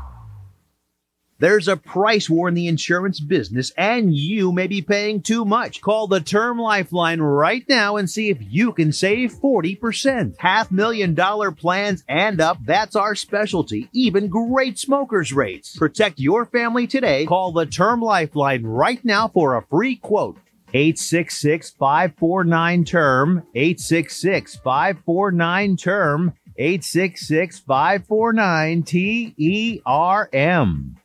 There's a price war in the insurance business, and you may be paying too much. Call the Term Lifeline right now and see if you can save 40%. Half million dollar plans and up, that's our specialty. Even great smokers rates. Protect your family today. Call the Term Lifeline right now for a free quote. 866 549 term 866 549 term 866 549 T E R M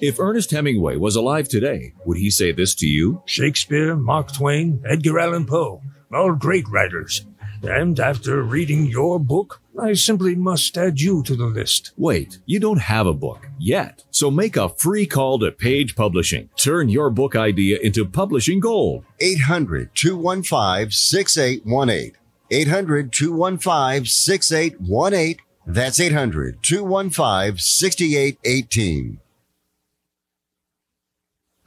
If Ernest Hemingway was alive today, would he say this to you? Shakespeare, Mark Twain, Edgar Allan Poe, all great writers. And after reading your book, I simply must add you to the list. Wait, you don't have a book yet. So make a free call to Page Publishing. Turn your book idea into publishing gold. 800 215 6818. 800 215 6818. That's 800 215 6818.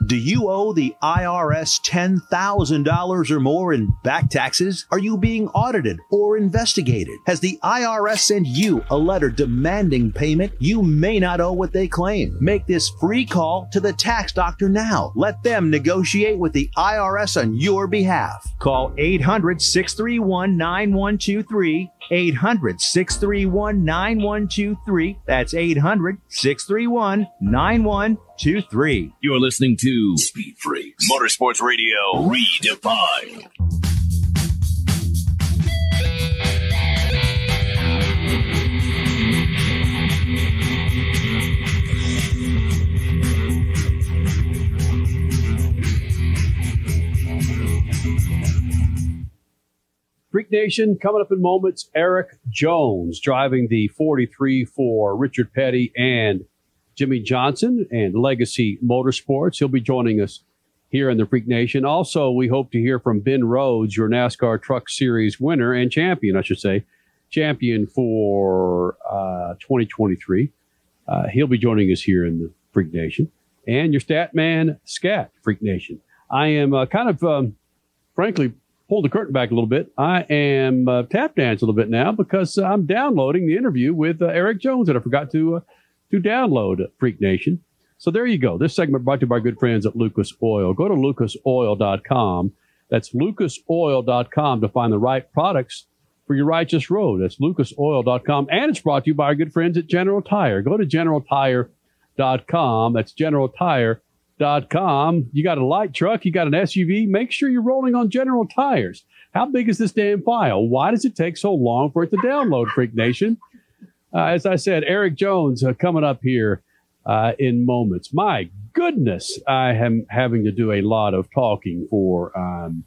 Do you owe the IRS $10,000 or more in back taxes? Are you being audited or investigated? Has the IRS sent you a letter demanding payment? You may not owe what they claim. Make this free call to the tax doctor now. Let them negotiate with the IRS on your behalf. Call 800 631 9123. 800 631 9123. That's 800 631 9123. You're listening to Speed Freaks Motorsports Radio Redefined. Freak Nation coming up in moments. Erik Jones driving the 43 for Richard Petty and Jimmie Johnson and Legacy Motorsports. He'll be joining us here in the Freak Nation. Also, we hope to hear from Ben Rhodes, your NASCAR Truck Series winner and champion, I should say, champion for uh, 2023. Uh, he'll be joining us here in the Freak Nation. And your stat man, Scat, Freak Nation. I am uh, kind of, um, frankly, pull the curtain back a little bit. I am uh, tap dance a little bit now because I'm downloading the interview with uh, Erik Jones that I forgot to uh, to download Freak Nation. So there you go. This segment brought to you by good friends at Lucas Oil. Go to lucasoil.com. That's lucasoil.com to find the right products for your righteous road. That's lucasoil.com. And it's brought to you by our good friends at General Tire. Go to generaltire.com. That's generaltire.com. You got a light truck, you got an SUV, make sure you're rolling on General Tires. How big is this damn file? Why does it take so long for it to download, Freak Nation? Uh, as I said, Erik Jones uh, coming up here uh, in moments. My goodness, I am having to do a lot of talking for um,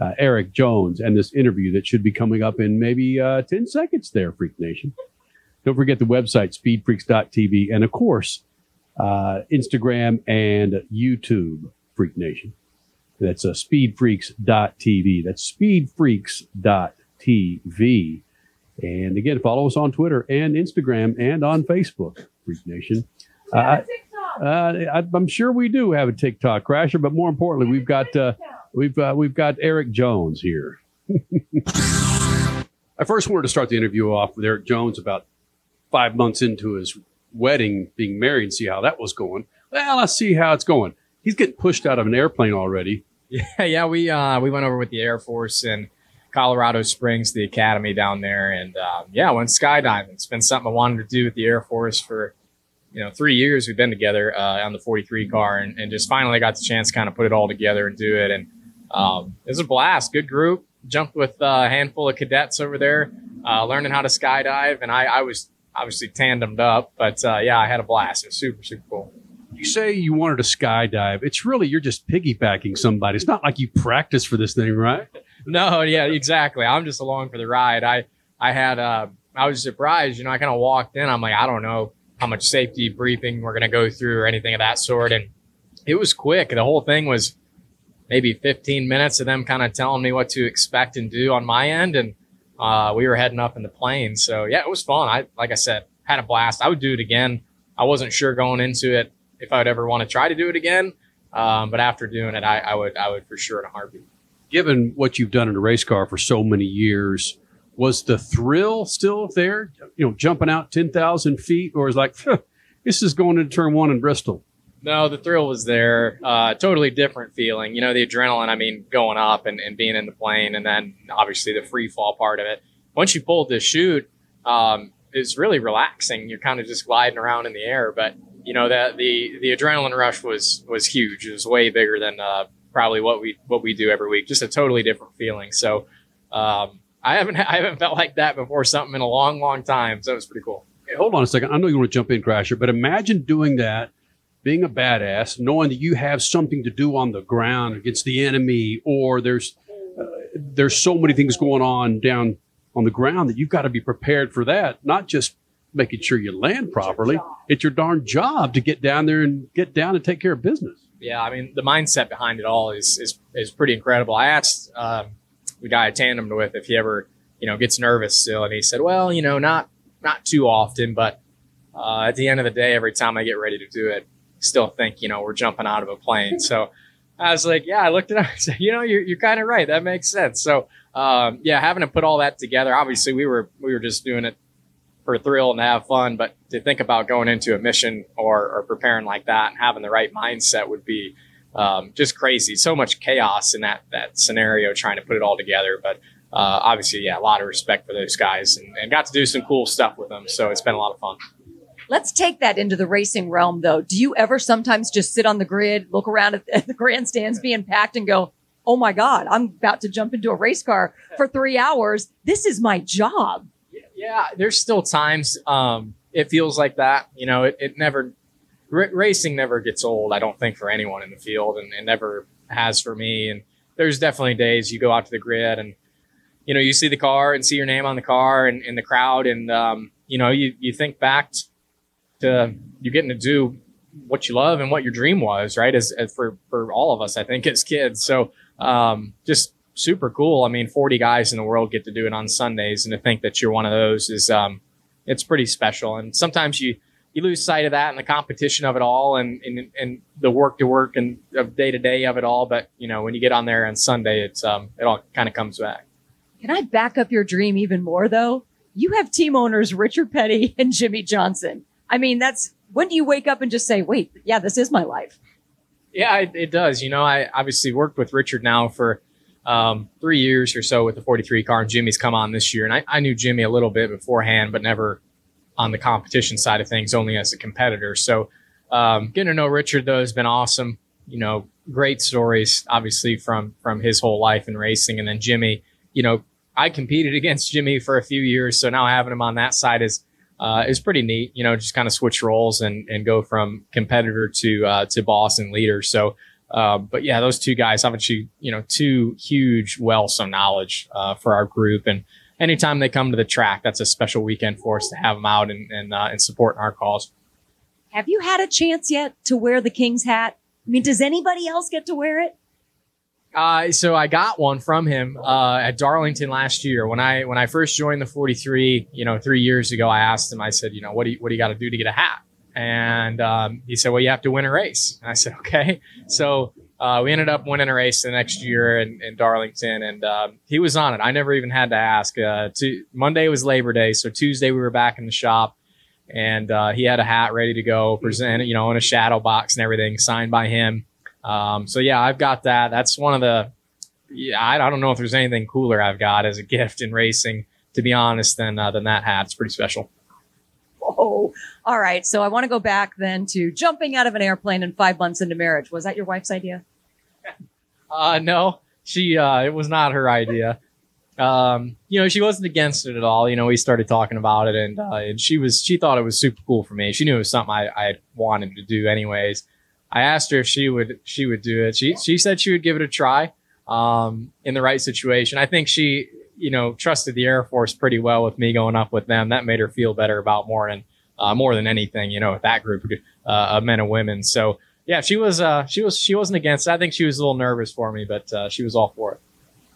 uh, Erik Jones and this interview that should be coming up in maybe uh, 10 seconds there, Freak Nation. Don't forget the website, speedfreaks.tv, and of course, uh, Instagram and YouTube, Freak Nation. That's uh, speedfreaks.tv. That's speedfreaks.tv. And again, follow us on Twitter and Instagram and on Facebook, Freak Nation. Uh, uh, I, I'm sure we do have a TikTok crasher, but more importantly, we've got uh, we've uh, we've got Erik Jones here. [LAUGHS] I first wanted to start the interview off with Erik Jones about five months into his wedding, being married, and see how that was going. Well, let's see how it's going. He's getting pushed out of an airplane already. [LAUGHS] Yeah, yeah, we uh, we went over with the Air Force in Colorado Springs, the academy down there, and um, yeah, went skydiving. It's been something I wanted to do with the Air Force for you know three years. We've been together uh, on the 43 car, and, and just finally got the chance to kind of put it all together and do it. And um, it was a blast. Good group. Jumped with a handful of cadets over there, uh, learning how to skydive, and I, I was obviously tandemed up, but uh, yeah, I had a blast. It was super super cool. You say you wanted to skydive. It's really you're just piggybacking somebody. It's not like you practice for this thing, right? [LAUGHS] No, yeah, exactly. I'm just along for the ride. I I had uh I was surprised, you know, I kind of walked in, I'm like, I don't know how much safety briefing we're gonna go through or anything of that sort. And it was quick. The whole thing was maybe 15 minutes of them kind of telling me what to expect and do on my end. And uh, we were heading up in the plane. So yeah, it was fun. I like I said, had a blast. I would do it again. I wasn't sure going into it if I would ever want to try to do it again. Um, but after doing it, I, I would I would for sure in a heartbeat. Given what you've done in a race car for so many years, was the thrill still there? You know, jumping out ten thousand feet, or is like, [LAUGHS] This is going into turn one in Bristol. No, the thrill was there. Uh, totally different feeling. You know, the adrenaline, I mean, going up and, and being in the plane, and then obviously the free fall part of it. Once you pulled the chute, um, it's really relaxing. You're kind of just gliding around in the air. But, you know, that the, the adrenaline rush was, was huge. It was way bigger than uh, probably what we, what we do every week. Just a totally different feeling. So um, I, haven't, [LAUGHS] I haven't felt like that before something in a long, long time. So it was pretty cool. Hold on a second. I know you want to jump in, Crasher, but imagine doing that being a badass, knowing that you have something to do on the ground against the enemy, or there's uh, there's so many things going on down on the ground that you've got to be prepared for that. Not just making sure you land properly. It's your darn job to get down there and get down and take care of business. Yeah, I mean the mindset behind it all is is, is pretty incredible. I asked um, the guy I tandemed with if he ever you know gets nervous still, and he said, "Well, you know, not not too often, but uh, at the end of the day, every time I get ready to do it, still think, you know, we're jumping out of a plane. So I was like, yeah, I looked it. [LAUGHS] I said, you know, you're, you're kind of right. That makes sense. So, um, yeah, having to put all that together, obviously we were, we were just doing it for thrill and to have fun, but to think about going into a mission or, or preparing like that and having the right mindset would be, um, just crazy. So much chaos in that, that scenario, trying to put it all together. But, uh, obviously, yeah, a lot of respect for those guys and, and got to do some cool stuff with them. So it's been a lot of fun. Let's take that into the racing realm, though. Do you ever sometimes just sit on the grid, look around at, the grandstands being packed, and go, "Oh my God, I'm about to jump into a race car for three hours. This is my job." Yeah, there's still times um, it feels like that. You know, it, it never r- racing never gets old. I don't think for anyone in the field, and it never has for me. And there's definitely days you go out to the grid and you know you see the car and see your name on the car and in the crowd, and um, you know you you think back. T- to you're getting to do what you love and what your dream was, right? As, as for for all of us, I think as kids. So um, just super cool. I mean, 40 guys in the world get to do it on Sundays, and to think that you're one of those is um, it's pretty special. And sometimes you you lose sight of that and the competition of it all, and and, and the work to work and of day to day of it all. But you know, when you get on there on Sunday, it's um, it all kind of comes back. Can I back up your dream even more though? You have team owners Richard Petty and Jimmie Johnson. I mean, that's when do you wake up and just say, wait, yeah, this is my life? Yeah, it, it does. You know, I obviously worked with Richard now for um, three years or so with the 43 car, and Jimmie's come on this year. And I, I knew Jimmie a little bit beforehand, but never on the competition side of things, only as a competitor. So um, getting to know Richard, though, has been awesome. You know, great stories, obviously, from from his whole life in racing. And then Jimmie. you know, I competed against Jimmie for a few years. So now having him on that side is uh, is pretty neat. You know, just kind of switch roles and and go from competitor to uh, to boss and leader. So, uh, but yeah, those two guys obviously, you know, two huge wells of knowledge uh, for our group. And anytime they come to the track, that's a special weekend for us to have them out and and, uh, and supporting our cause. Have you had a chance yet to wear the King's hat? I mean, does anybody else get to wear it? Uh, so I got one from him uh, at Darlington last year when I when I first joined the 43. You know, three years ago, I asked him. I said, you know, what do you, what do you got to do to get a hat? And um, he said, well, you have to win a race. And I said, [LAUGHS] okay. So uh, we ended up winning a race the next year in, in Darlington, and um, he was on it. I never even had to ask. Uh, to, Monday was Labor Day, so Tuesday we were back in the shop, and uh, he had a hat ready to go, present, you know, in a shadow box and everything, signed by him. Um, so yeah, I've got that. That's one of the, yeah, I, I, don't know if there's anything cooler I've got as a gift in racing, to be honest, than, uh, than that hat. It's pretty special. Oh, all right. So I want to go back then to jumping out of an airplane and five months into marriage. Was that your wife's idea? Uh, no, she, uh, it was not her idea. Um, you know, she wasn't against it at all. You know, we started talking about it and, uh, and she was, she thought it was super cool for me. She knew it was something I, I wanted to do anyways. I asked her if she would she would do it. She she said she would give it a try um, in the right situation. I think she you know trusted the Air Force pretty well with me going up with them. That made her feel better about more and uh, more than anything, you know, with that group uh, of men and women. So yeah, she was uh, she was she wasn't against. It. I think she was a little nervous for me, but uh, she was all for it.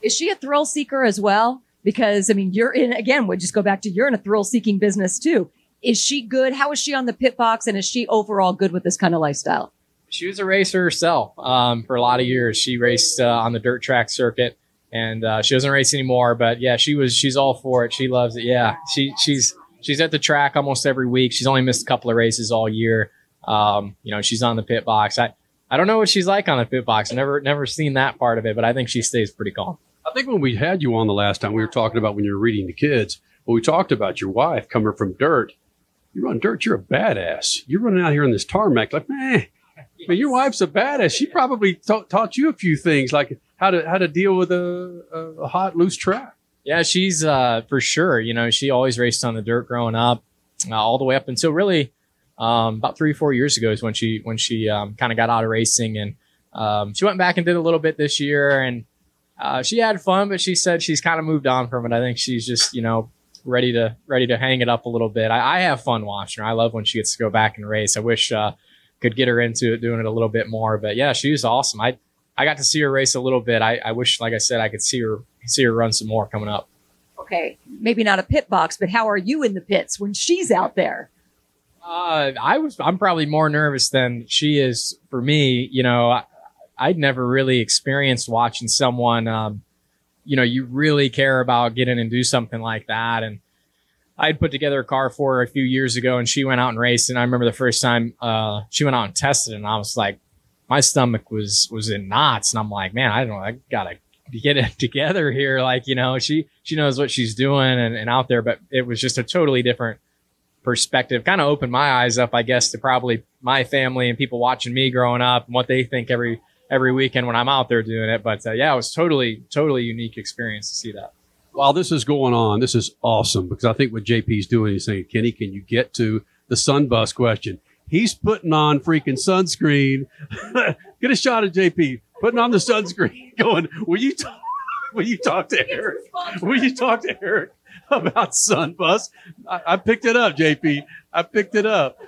Is she a thrill seeker as well? Because I mean, you're in again. We just go back to you're in a thrill seeking business too. Is she good? How is she on the pit box, and is she overall good with this kind of lifestyle? She was a racer herself um, for a lot of years. She raced uh, on the dirt track circuit, and uh, she doesn't race anymore. But yeah, she was she's all for it. She loves it. Yeah, she she's she's at the track almost every week. She's only missed a couple of races all year. Um, you know, she's on the pit box. I I don't know what she's like on the pit box. I never never seen that part of it, but I think she stays pretty calm. I think when we had you on the last time, we were talking about when you were reading the kids. But we talked about your wife coming from dirt. You run dirt, you're a badass. You're running out here in this tarmac, like, man, man your wife's a badass. She probably ta- taught you a few things, like how to how to deal with a, a, a hot, loose track. Yeah, she's uh, for sure. You know, she always raced on the dirt growing up, uh, all the way up until really um, about three, or four years ago is when she when she um, kind of got out of racing, and um, she went back and did a little bit this year, and uh, she had fun, but she said she's kind of moved on from it. I think she's just you know ready to ready to hang it up a little bit. I, I have fun watching her. I love when she gets to go back and race. I wish uh, could get her into it, doing it a little bit more. But yeah, she was awesome. I I got to see her race a little bit. I, I wish, like I said, I could see her see her run some more coming up. Okay, maybe not a pit box, but how are you in the pits when she's out there? Uh, I was. I'm probably more nervous than she is for me. You know, I, I'd never really experienced watching someone. Um, you know, you really care about getting and do something like that. And I'd put together a car for her a few years ago, and she went out and raced. And I remember the first time uh, she went out and tested, and I was like, my stomach was was in knots, and I'm like, man, I don't know, I gotta get it [LAUGHS] together here. Like, you know, she she knows what she's doing and, and out there, but it was just a totally different perspective. Kind of opened my eyes up, I guess, to probably my family and people watching me growing up and what they think every every weekend when I'm out there doing it. But uh, yeah, it was totally totally unique experience to see that. While this is going on, this is awesome because I think what JP's doing is saying, Kenny, can you get to the sunbus question? He's putting on freaking sunscreen. [LAUGHS] get a shot of JP putting on the sunscreen, [LAUGHS] going, will you talk, [LAUGHS] will you talk to Erik? Will you talk to Erik about Sunbus? I, I picked it up, JP. I picked it up,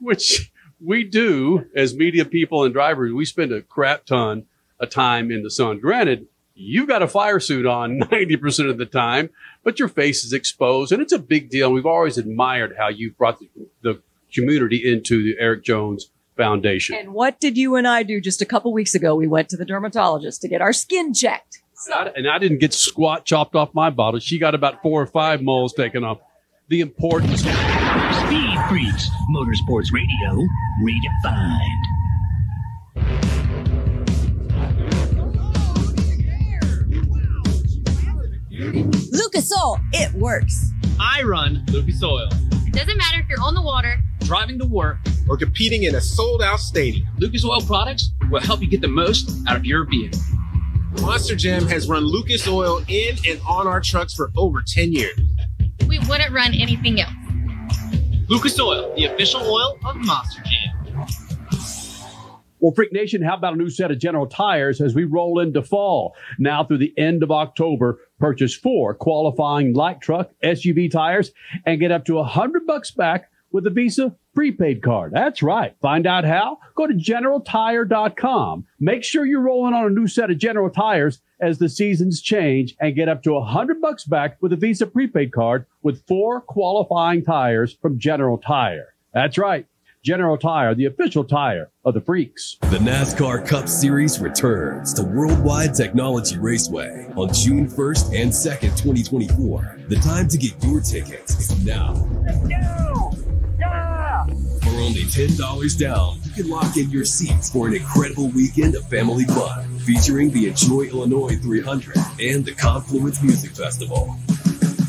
which we do as media people and drivers. We spend a crap ton of time in the sun. Granted, you've got a fire suit on [LAUGHS] 90% of the time, but your face is exposed and it's a big deal. We've always admired how you've brought the, the community into the Erik Jones Foundation. And what did you and I do just a couple weeks ago? We went to the dermatologist to get our skin checked. And I, and I didn't get squat chopped off my bottle. She got about four or five moles taken off. The importance. Speed Freaks, Motorsports Radio, redefined. Lucas Oil, it works. I run Lucas Oil. It doesn't matter if you're on the water, driving to work, or competing in a sold out stadium. Lucas Oil products will help you get the most out of your vehicle. Monster Jam has run Lucas Oil in and on our trucks for over 10 years. We wouldn't run anything else. Lucas Oil, the official oil of Monster Jam. Well, Freak Nation, how about a new set of General Tires as we roll into fall? Now through the end of October, purchase four qualifying light truck SUV tires and get up to a hundred bucks back with a Visa prepaid card. That's right. Find out how? Go to generaltire.com. Make sure you're rolling on a new set of General Tires as the seasons change and get up to a hundred bucks back with a Visa prepaid card with four qualifying tires from General Tire. That's right. General Tire, the official tire of the freaks. The NASCAR Cup Series returns to Worldwide Technology Raceway on June 1st and 2nd, 2024. The time to get your tickets is now. For only $10 down, you can lock in your seats for an incredible weekend of family fun featuring the Enjoy Illinois 300 and the Confluence Music Festival.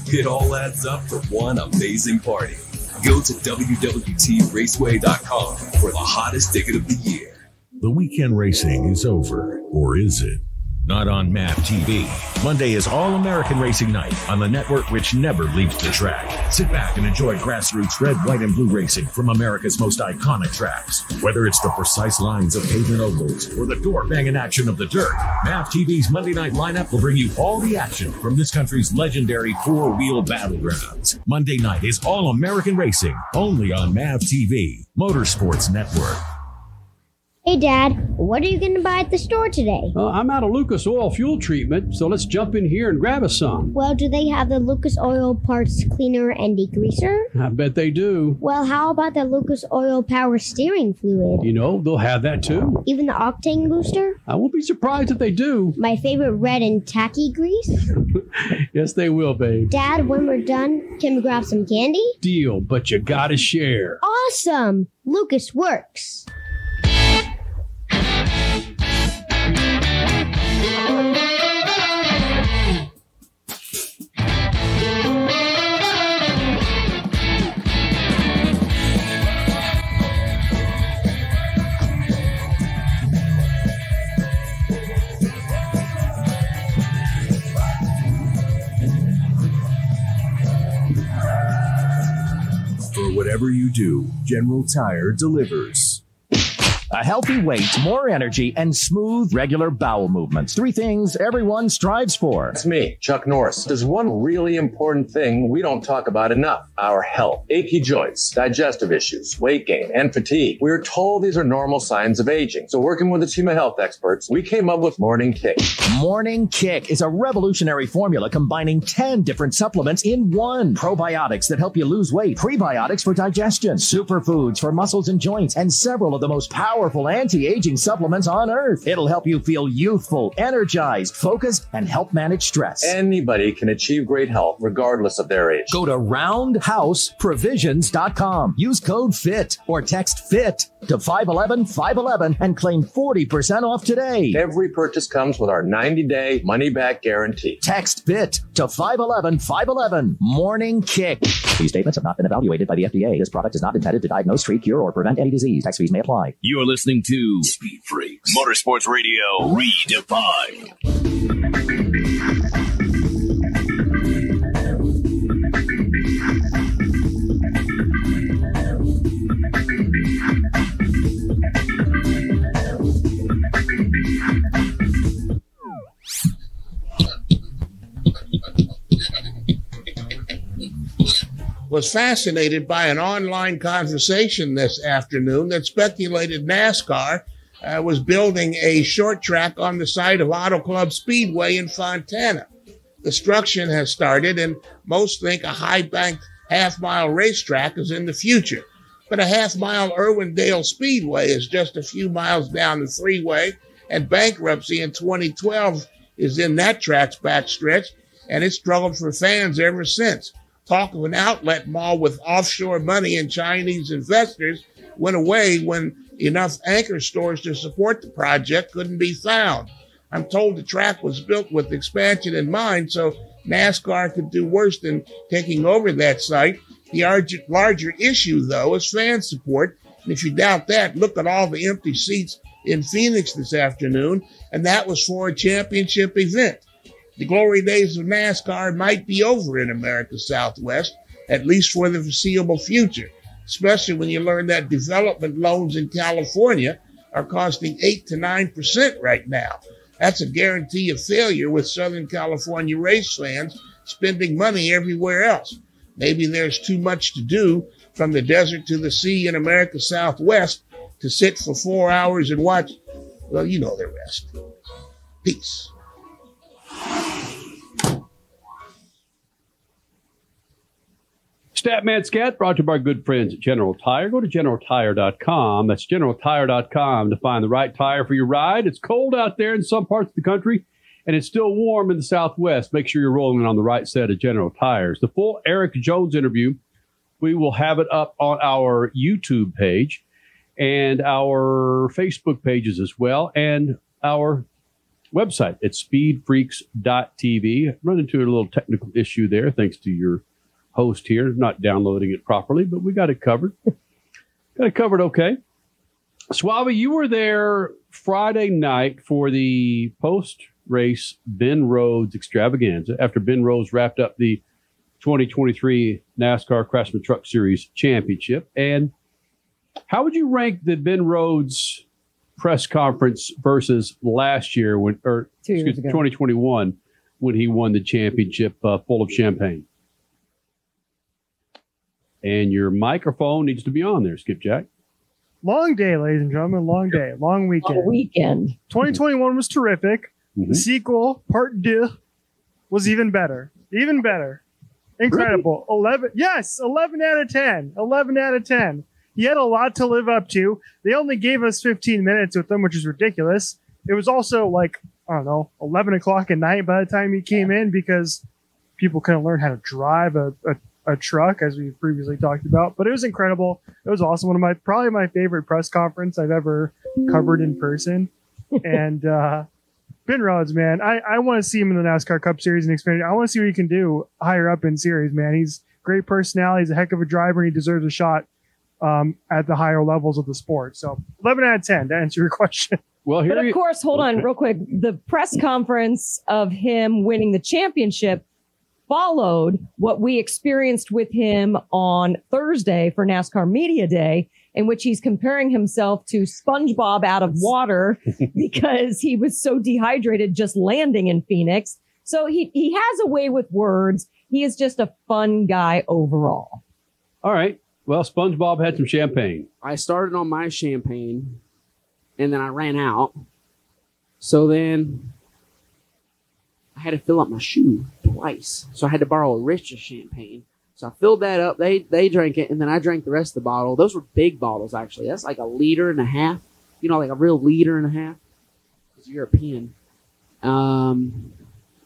It all adds up for one amazing party. Go to WWTRaceway.com for the hottest ticket of the year. The weekend racing is over, or is it? Not on MAV TV. Monday is All American Racing Night on the network which never leaves the track. Sit back and enjoy grassroots red, white, and blue racing from America's most iconic tracks. Whether it's the precise lines of pavement ovals or the door banging action of the dirt, MAV TV's Monday night lineup will bring you all the action from this country's legendary four wheel battlegrounds. Monday night is All American Racing, only on MAV TV, Motorsports Network. Hey, Dad, what are you going to buy at the store today? Uh, I'm out of Lucas Oil fuel treatment, so let's jump in here and grab us some. Well, do they have the Lucas Oil Parts Cleaner and Degreaser? I bet they do. Well, how about the Lucas Oil Power Steering Fluid? You know, they'll have that too. Even the Octane Booster? I won't be surprised if they do. My favorite red and tacky grease? [LAUGHS] Yes, they will, babe. Dad, when we're done, can we grab some candy? Deal, but you gotta share. Awesome! Lucas works. Whatever you do, General Tire delivers. A healthy weight, more energy, and smooth, regular bowel movements. Three things everyone strives for. It's me, Chuck Norris. There's one really important thing we don't talk about enough our health. Achy joints, digestive issues, weight gain, and fatigue. We're told these are normal signs of aging. So, working with a team of health experts, we came up with Morning Kick. Morning Kick is a revolutionary formula combining 10 different supplements in one. Probiotics that help you lose weight, prebiotics for digestion, superfoods for muscles and joints, and several of the most powerful anti-aging supplements on earth. It'll help you feel youthful, energized, focused, and help manage stress. Anybody can achieve great health regardless of their age. Go to roundhouseprovisions.com. Use code FIT or text FIT to 511 511 and claim 40% off today. Every purchase comes with our 90 day money back guarantee. Text FIT to 511 511. Morning Kick. These statements have not been evaluated by the FDA. This product is not intended to diagnose, treat, cure, or prevent any disease. Tax fees may apply. You're listening to Speed Freaks Motorsports Radio Redefined. Was fascinated by an online conversation this afternoon that speculated NASCAR uh, was building a short track on the site of Auto Club Speedway in Fontana. Construction has started, and most think a high banked half mile racetrack is in the future. But a half mile Irwindale Speedway is just a few miles down the freeway, and bankruptcy in 2012 is in that track's backstretch, and it's struggled for fans ever since. Talk of an outlet mall with offshore money and Chinese investors went away when enough anchor stores to support the project couldn't be found. I'm told the track was built with expansion in mind, so NASCAR could do worse than taking over that site. The larger, issue, though, is fan support. And if you doubt that, look at all the empty seats in Phoenix this afternoon, and that was for a championship event. The glory days of NASCAR might be over in America's Southwest, at least for the foreseeable future, especially when you learn that development loans in California are costing 8 to 9% right now. That's a guarantee of failure with Southern California race fans spending money everywhere else. Maybe there's too much to do from the desert to the sea in America's Southwest to sit for four hours and watch. Well, you know the rest. Peace. Statman Scat brought to you by our good friends at General Tire. Go to generaltire.com. That's generaltire.com to find the right tire for your ride. It's cold out there in some parts of the country, and it's still warm in the Southwest. Make sure you're rolling on the right set of General Tires. The full Erik Jones interview, we will have it up on our YouTube page and our Facebook pages as well, and our website at speedfreaks.tv. Run into a little technical issue there, thanks to your host here not downloading it properly, but we got it covered. [LAUGHS] got it covered okay. Suave, you were there Friday night for the post race Ben Rhodes extravaganza after Ben Rhodes wrapped up the 2023 NASCAR Craftsman Truck Series Championship. And how would you rank the Ben Rhodes press conference versus last year when, or Two years excuse ago. 2021 when he won the championship uh, full of champagne? And your microphone needs to be on there, Skipjack. long day, ladies and gentlemen. Long day, long weekend. weekend. 2021 was terrific. The sequel, Part Deux, was even better. Even better. Incredible. 11. Yes, 11 out of 10. 11 out of 10. He had a lot to live up to. They only gave us 15 minutes with them, which is ridiculous. It was also like, I don't know, 11 o'clock at night by the time he came in because people couldn't learn how to drive a, a, a truck, as we previously talked about. But it was incredible. It was awesome. One of my, probably my favorite press conference I've ever covered in person. [LAUGHS] and, uh, Ben Rhodes, man, I, I want to see him in the NASCAR Cup Series and Xfinity. I want to see what he can do higher up in series, man. He's great personality. He's a heck of a driver, and he deserves a shot um, at the higher levels of the sport. So, 11 out of 10 to answer your [LAUGHS] question. Well, But of course, hold on real quick. The press conference of him winning the championship followed what we experienced with him on Thursday for NASCAR Media Day, in which he's comparing himself to SpongeBob out of water [LAUGHS] because he was so dehydrated just landing in Phoenix. So he, he has a way with words. He is just a fun guy overall. All right. Well, SpongeBob had some champagne. I started on my champagne and then I ran out. So then I had to fill up my shoe twice. So I had to borrow a richer champagne. So I filled that up. They they drank it and then I drank the rest of the bottle. Those were big bottles actually. That's like a liter and a half. You know, like a real liter and a half. It's European. Um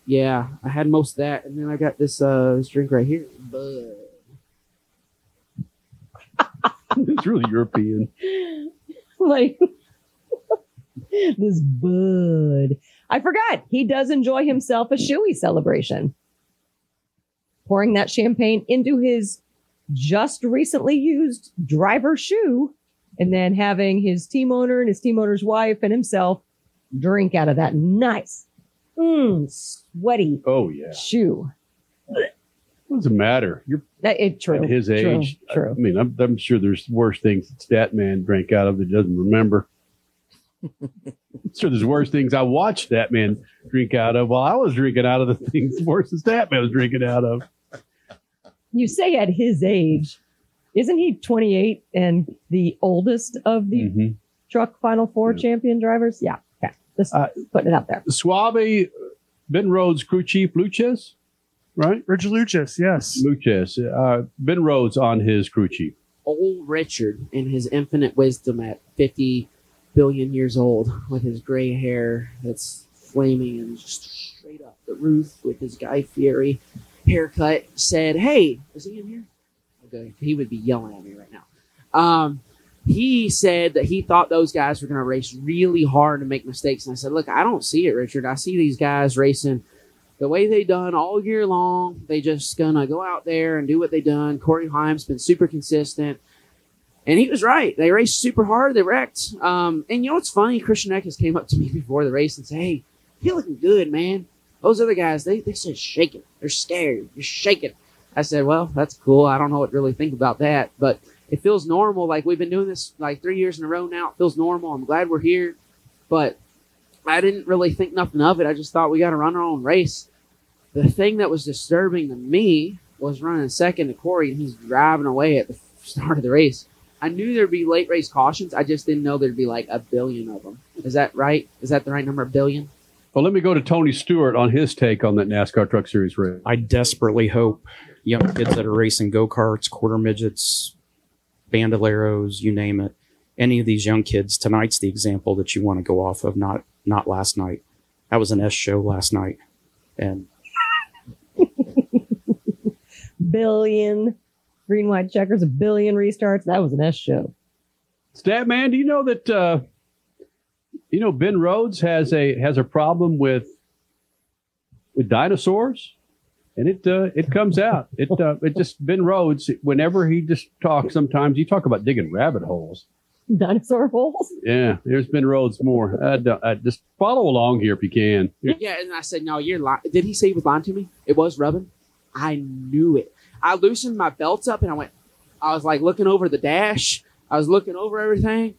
yeah, I had most of that and then I got this uh this drink right here. Bud. It's really European. [LAUGHS] like this bud. I forgot he does enjoy himself a shoey celebration. Pouring that champagne into his just recently used driver shoe and then having his team owner and his team owner's wife and himself drink out of that nice, mm, sweaty Oh, yeah. shoe. What does it matter? You're it true. at his age. I- True. I mean, I'm, I'm sure there's worse things that Stat Man drank out of that he doesn't remember. [LAUGHS] I'm sure there's worse things I watched Stat Man drink out of while I was drinking out of the things [LAUGHS] worse than Stat Man was drinking out of. You say at his age, isn't he 28 and the oldest of the Mm-hmm. truck Final Four champion drivers? Yeah. Okay. Just Uh, putting it out there. Suave, Ben Rhodes crew chief Lushes, right? Richard Lushes, yes. Lushes. Uh, ben Rhodes on his crew chief. old Richard in his infinite wisdom at 50 billion years old with his gray hair that's flaming and just straight up the roof with his Guy Fieri haircut said, Hey, is he in here? Okay, he would be yelling at me right now. Um, he said that he thought those guys were going to race really hard and make mistakes. And I said, Look, I don't see it, Richard. I see these guys racing the way they done all year long. They just gonna go out there and do what they done. Corey Heim's been super consistent. And he was right. They raced super hard. They wrecked. Um, and you know what's funny? Christian Eckes came up to me [LAUGHS] before the race and said, Hey, you're looking good, man. Those other guys, they, they said shaking. They're scared. You're shaking. I said, Well, that's cool. I don't know what to really think about that. But it feels normal. Like we've been doing this like three years in a row now. It feels normal. I'm glad we're here. But I didn't really think nothing of it. I just thought we got to run our own race. The thing that was disturbing to me was running second to Corey, and he's driving away at the [LAUGHS] start of the race. I knew there'd be late race cautions. I just didn't know there'd be like a billion of them. Is that right? Is that the right number? A billion? Well, let me go to Tony Stewart on his take on that NASCAR Truck Series race. I desperately hope young kids that are racing go karts, quarter midgets, bandoleros, you name it, any of these young kids, tonight's the example that you want to go off of, not not last night. That was an S show last night. And Billion green white checkers, a billion restarts. That was an S show. Stat man, do you know that uh, you know Ben Rhodes has a has a problem with with dinosaurs, and it uh, it comes out. It uh, it just Ben Rhodes. Whenever he just talks, sometimes you talk about digging rabbit holes. Dinosaur holes. Yeah, there's Ben Rhodes more. I don't- I just follow along here if you can. Yeah, and I said, "No, you're lying." Did he say he was lying to me? It was rubbing. I knew it. I loosened my belts up and I went. I was like looking over the dash. I was looking over everything.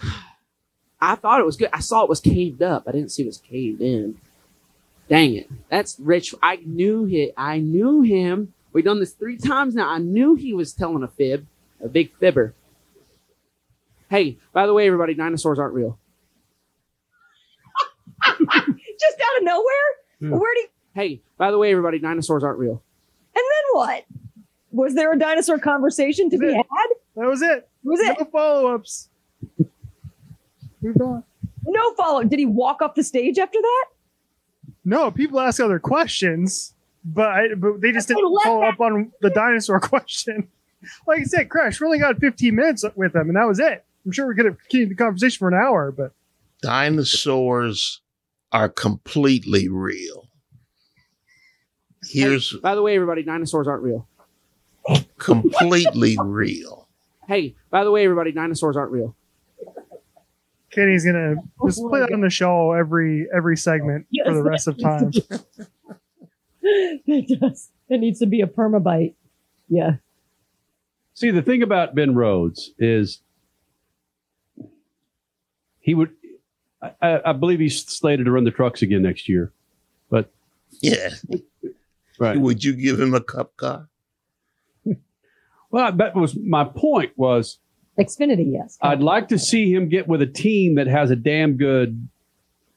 [SIGHS] I thought it was good. I saw it was caved up. I didn't see it was caved in. Dang it. That's rich. I knew it. I knew him. We've done this three times now. I knew he was telling a fib, a big fibber. Hey, by the way, everybody, dinosaurs aren't real. [LAUGHS] Just out of nowhere? Hmm. Where do you, Hey, by the way, everybody, dinosaurs aren't real. and then what? Was there a dinosaur conversation to be had? That was it. Was it? No follow ups. Moved on. No follow. Up. Did he walk off the stage after that? No, people ask other questions, but, I, but they just didn't follow up on the dinosaur [LAUGHS] question. Like I said, Crash, we only got 15 minutes with them, and that was it. I'm sure we could have continued the conversation for an hour, but Dinosaurs are completely real. Here's By the way, everybody, dinosaurs aren't real. completely real. Hey, by the way, everybody, dinosaurs aren't real. Kenny's gonna just play that on the show every every segment for the rest of time. it does. It needs to be a permabite. Yeah. See, the thing about Ben Rhodes is he would, I- I, I believe he's slated to run the trucks again next year. But Yeah. Right. Would you give him a cup car? [LAUGHS] well, that was my point. Was Xfinity? Yes. I'd like to see him get with a team that has a damn good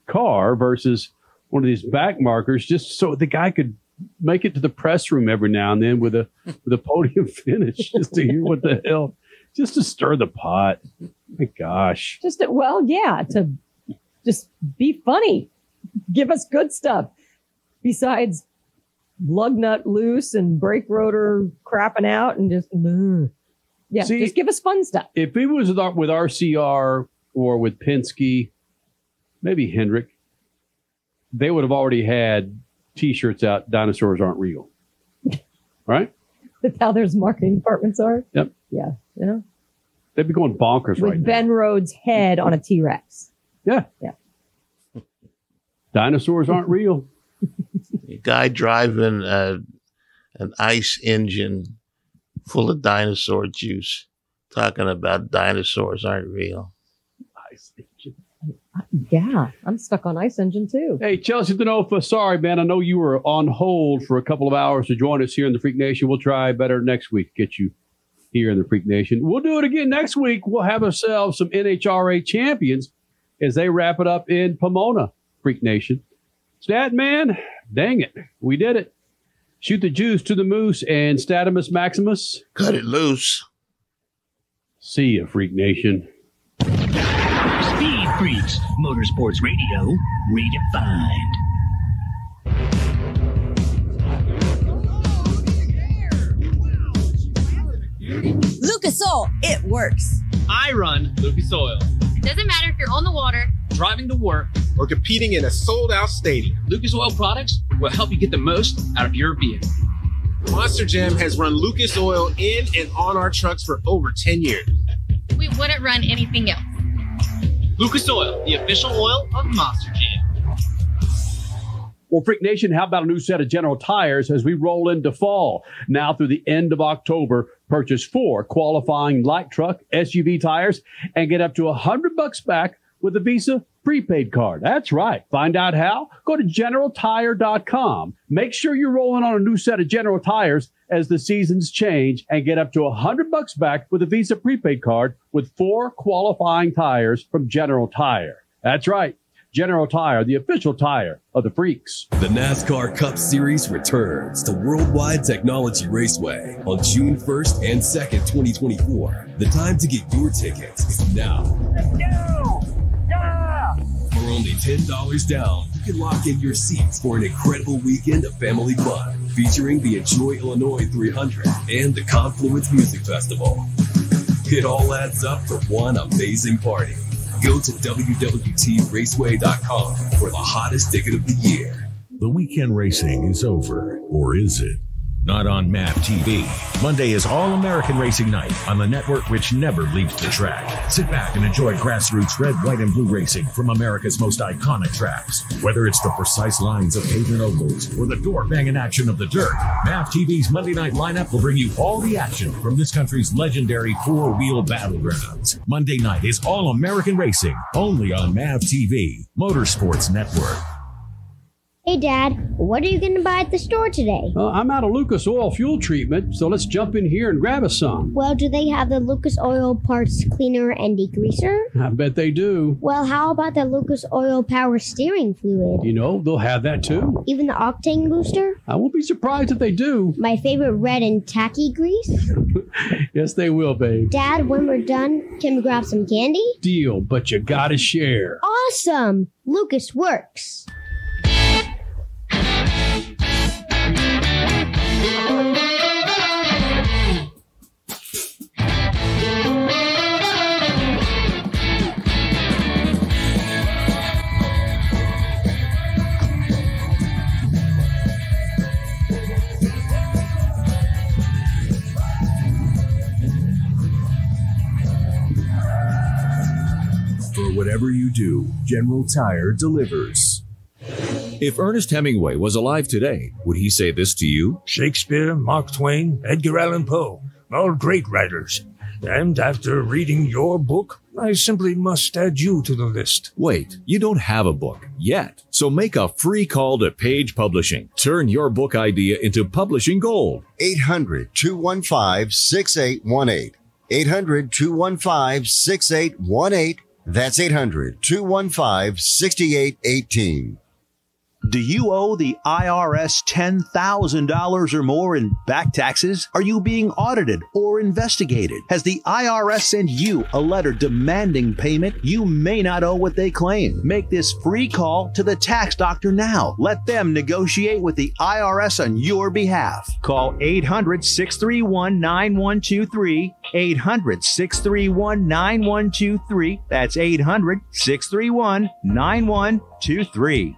car versus one of these back markers, just so the guy could make it to the press room every now and then with a with a podium [LAUGHS] finish, just to hear what the hell, just to stir the pot. My gosh. Just to- well, yeah, to just be funny, give us good stuff. Besides lug nut loose and brake rotor crapping out and just yeah, See- just give us fun stuff. if it was with, with RCR or with Penske, maybe Hendrick, they would have already had T-shirts out. Dinosaurs aren't real, [LAUGHS] right? That's how their marketing departments are. Yep, Yeah, yeah. they'd be going bonkers With right now. Ben Rhodes' head on a T Rex. Yeah, yeah. Dinosaurs aren't real. A guy driving uh, an ice engine full of dinosaur juice, talking about dinosaurs aren't real. Ice engine. Yeah, I'm stuck on Ice Engine too. Hey, Chelsea DeNofa, sorry, man. I know you were on hold for a couple of hours to join us here in the Freak Nation. We'll try better next week to get you here in the Freak Nation. We'll do it again next week. We'll have ourselves some NHRA champions as they wrap it up in Pomona, Freak Nation. Stat man, dang it. We did it. Shoot the juice to the moose and Statimus Maximus. Cut it loose. See ya, Freak Nation. Speed Freaks, Motorsports Radio, redefined. Lucas Oil, it works. I run Lucas Oil. It doesn't matter if you're on the water, Driving to work or competing in a sold out stadium, Lucas Oil products will help you get the most out of your vehicle. Monster Jam has run Lucas Oil in and on our trucks for over 10 years. we wouldn't run anything else. Lucas Oil, the official oil of Monster Jam. Well, Freak Nation, how about a new set of General Tires as we roll into fall? Now through the end of October, purchase four qualifying light truck SUV tires and get up to a hundred bucks back with a Visa prepaid card. That's right. Find out how? Go to generaltire.com. Make sure you're rolling on a new set of General Tires as the seasons change and get up to a hundred bucks back with a Visa prepaid card with four qualifying tires from General Tire. That's right. General Tire, the official tire of the freaks. The NASCAR Cup Series returns to Worldwide Technology Raceway on June 1st and 2nd, 2024. The time to get your tickets is now. For only $10 down, you can lock in your seats for an incredible weekend of family fun featuring the Enjoy Illinois 300 and the Confluence Music Festival. It all adds up for one amazing party. Go to WWTRaceway.com for the hottest ticket of the year. The weekend racing is over, or is it? Not on MAV TV. Monday is All American Racing Night on the network which never leaves the track. Sit back and enjoy grassroots red, white, and blue racing from America's most iconic tracks. Whether it's the precise lines of pavement ovals or the door banging action of the dirt, MAV TV's Monday night lineup will bring you all the action from this country's legendary four wheel battlegrounds. Monday night is All American Racing, only on MAV TV, Motorsports Network. Hey, Dad, what are you going to buy at the store today? Uh, I'm out of Lucas Oil fuel treatment, so let's jump in here and grab us some. Well, do they have the Lucas Oil Parts Cleaner and Degreaser? I bet they do. Well, how about the Lucas Oil Power Steering Fluid? You know, they'll have that too. Even the Octane Booster? I won't be surprised if they do. My favorite red and tacky grease? [LAUGHS] Yes, they will, babe. Dad, when we're done, can we grab some candy? Deal, but you gotta share. Awesome! Lucas works. Whatever you do, General Tire delivers. If Ernest Hemingway was alive today, would he say this to you? Shakespeare, Mark Twain, Edgar Allan Poe, all great writers. And after reading your book, I simply must add you to the list. Wait, you don't have a book yet. So make a free call to Page Publishing. Turn your book idea into publishing gold. 800 215 6818. 800 215 6818. That's 800 215 6818. Do you owe the IRS $10,000 or more in back taxes? Are you being audited or investigated? Has the IRS sent you a letter demanding payment? You may not owe what they claim. Make this free call to the tax doctor now. Let them negotiate with the IRS on your behalf. Call 800 631 9123. 800 631 9123. That's 800 631 9123.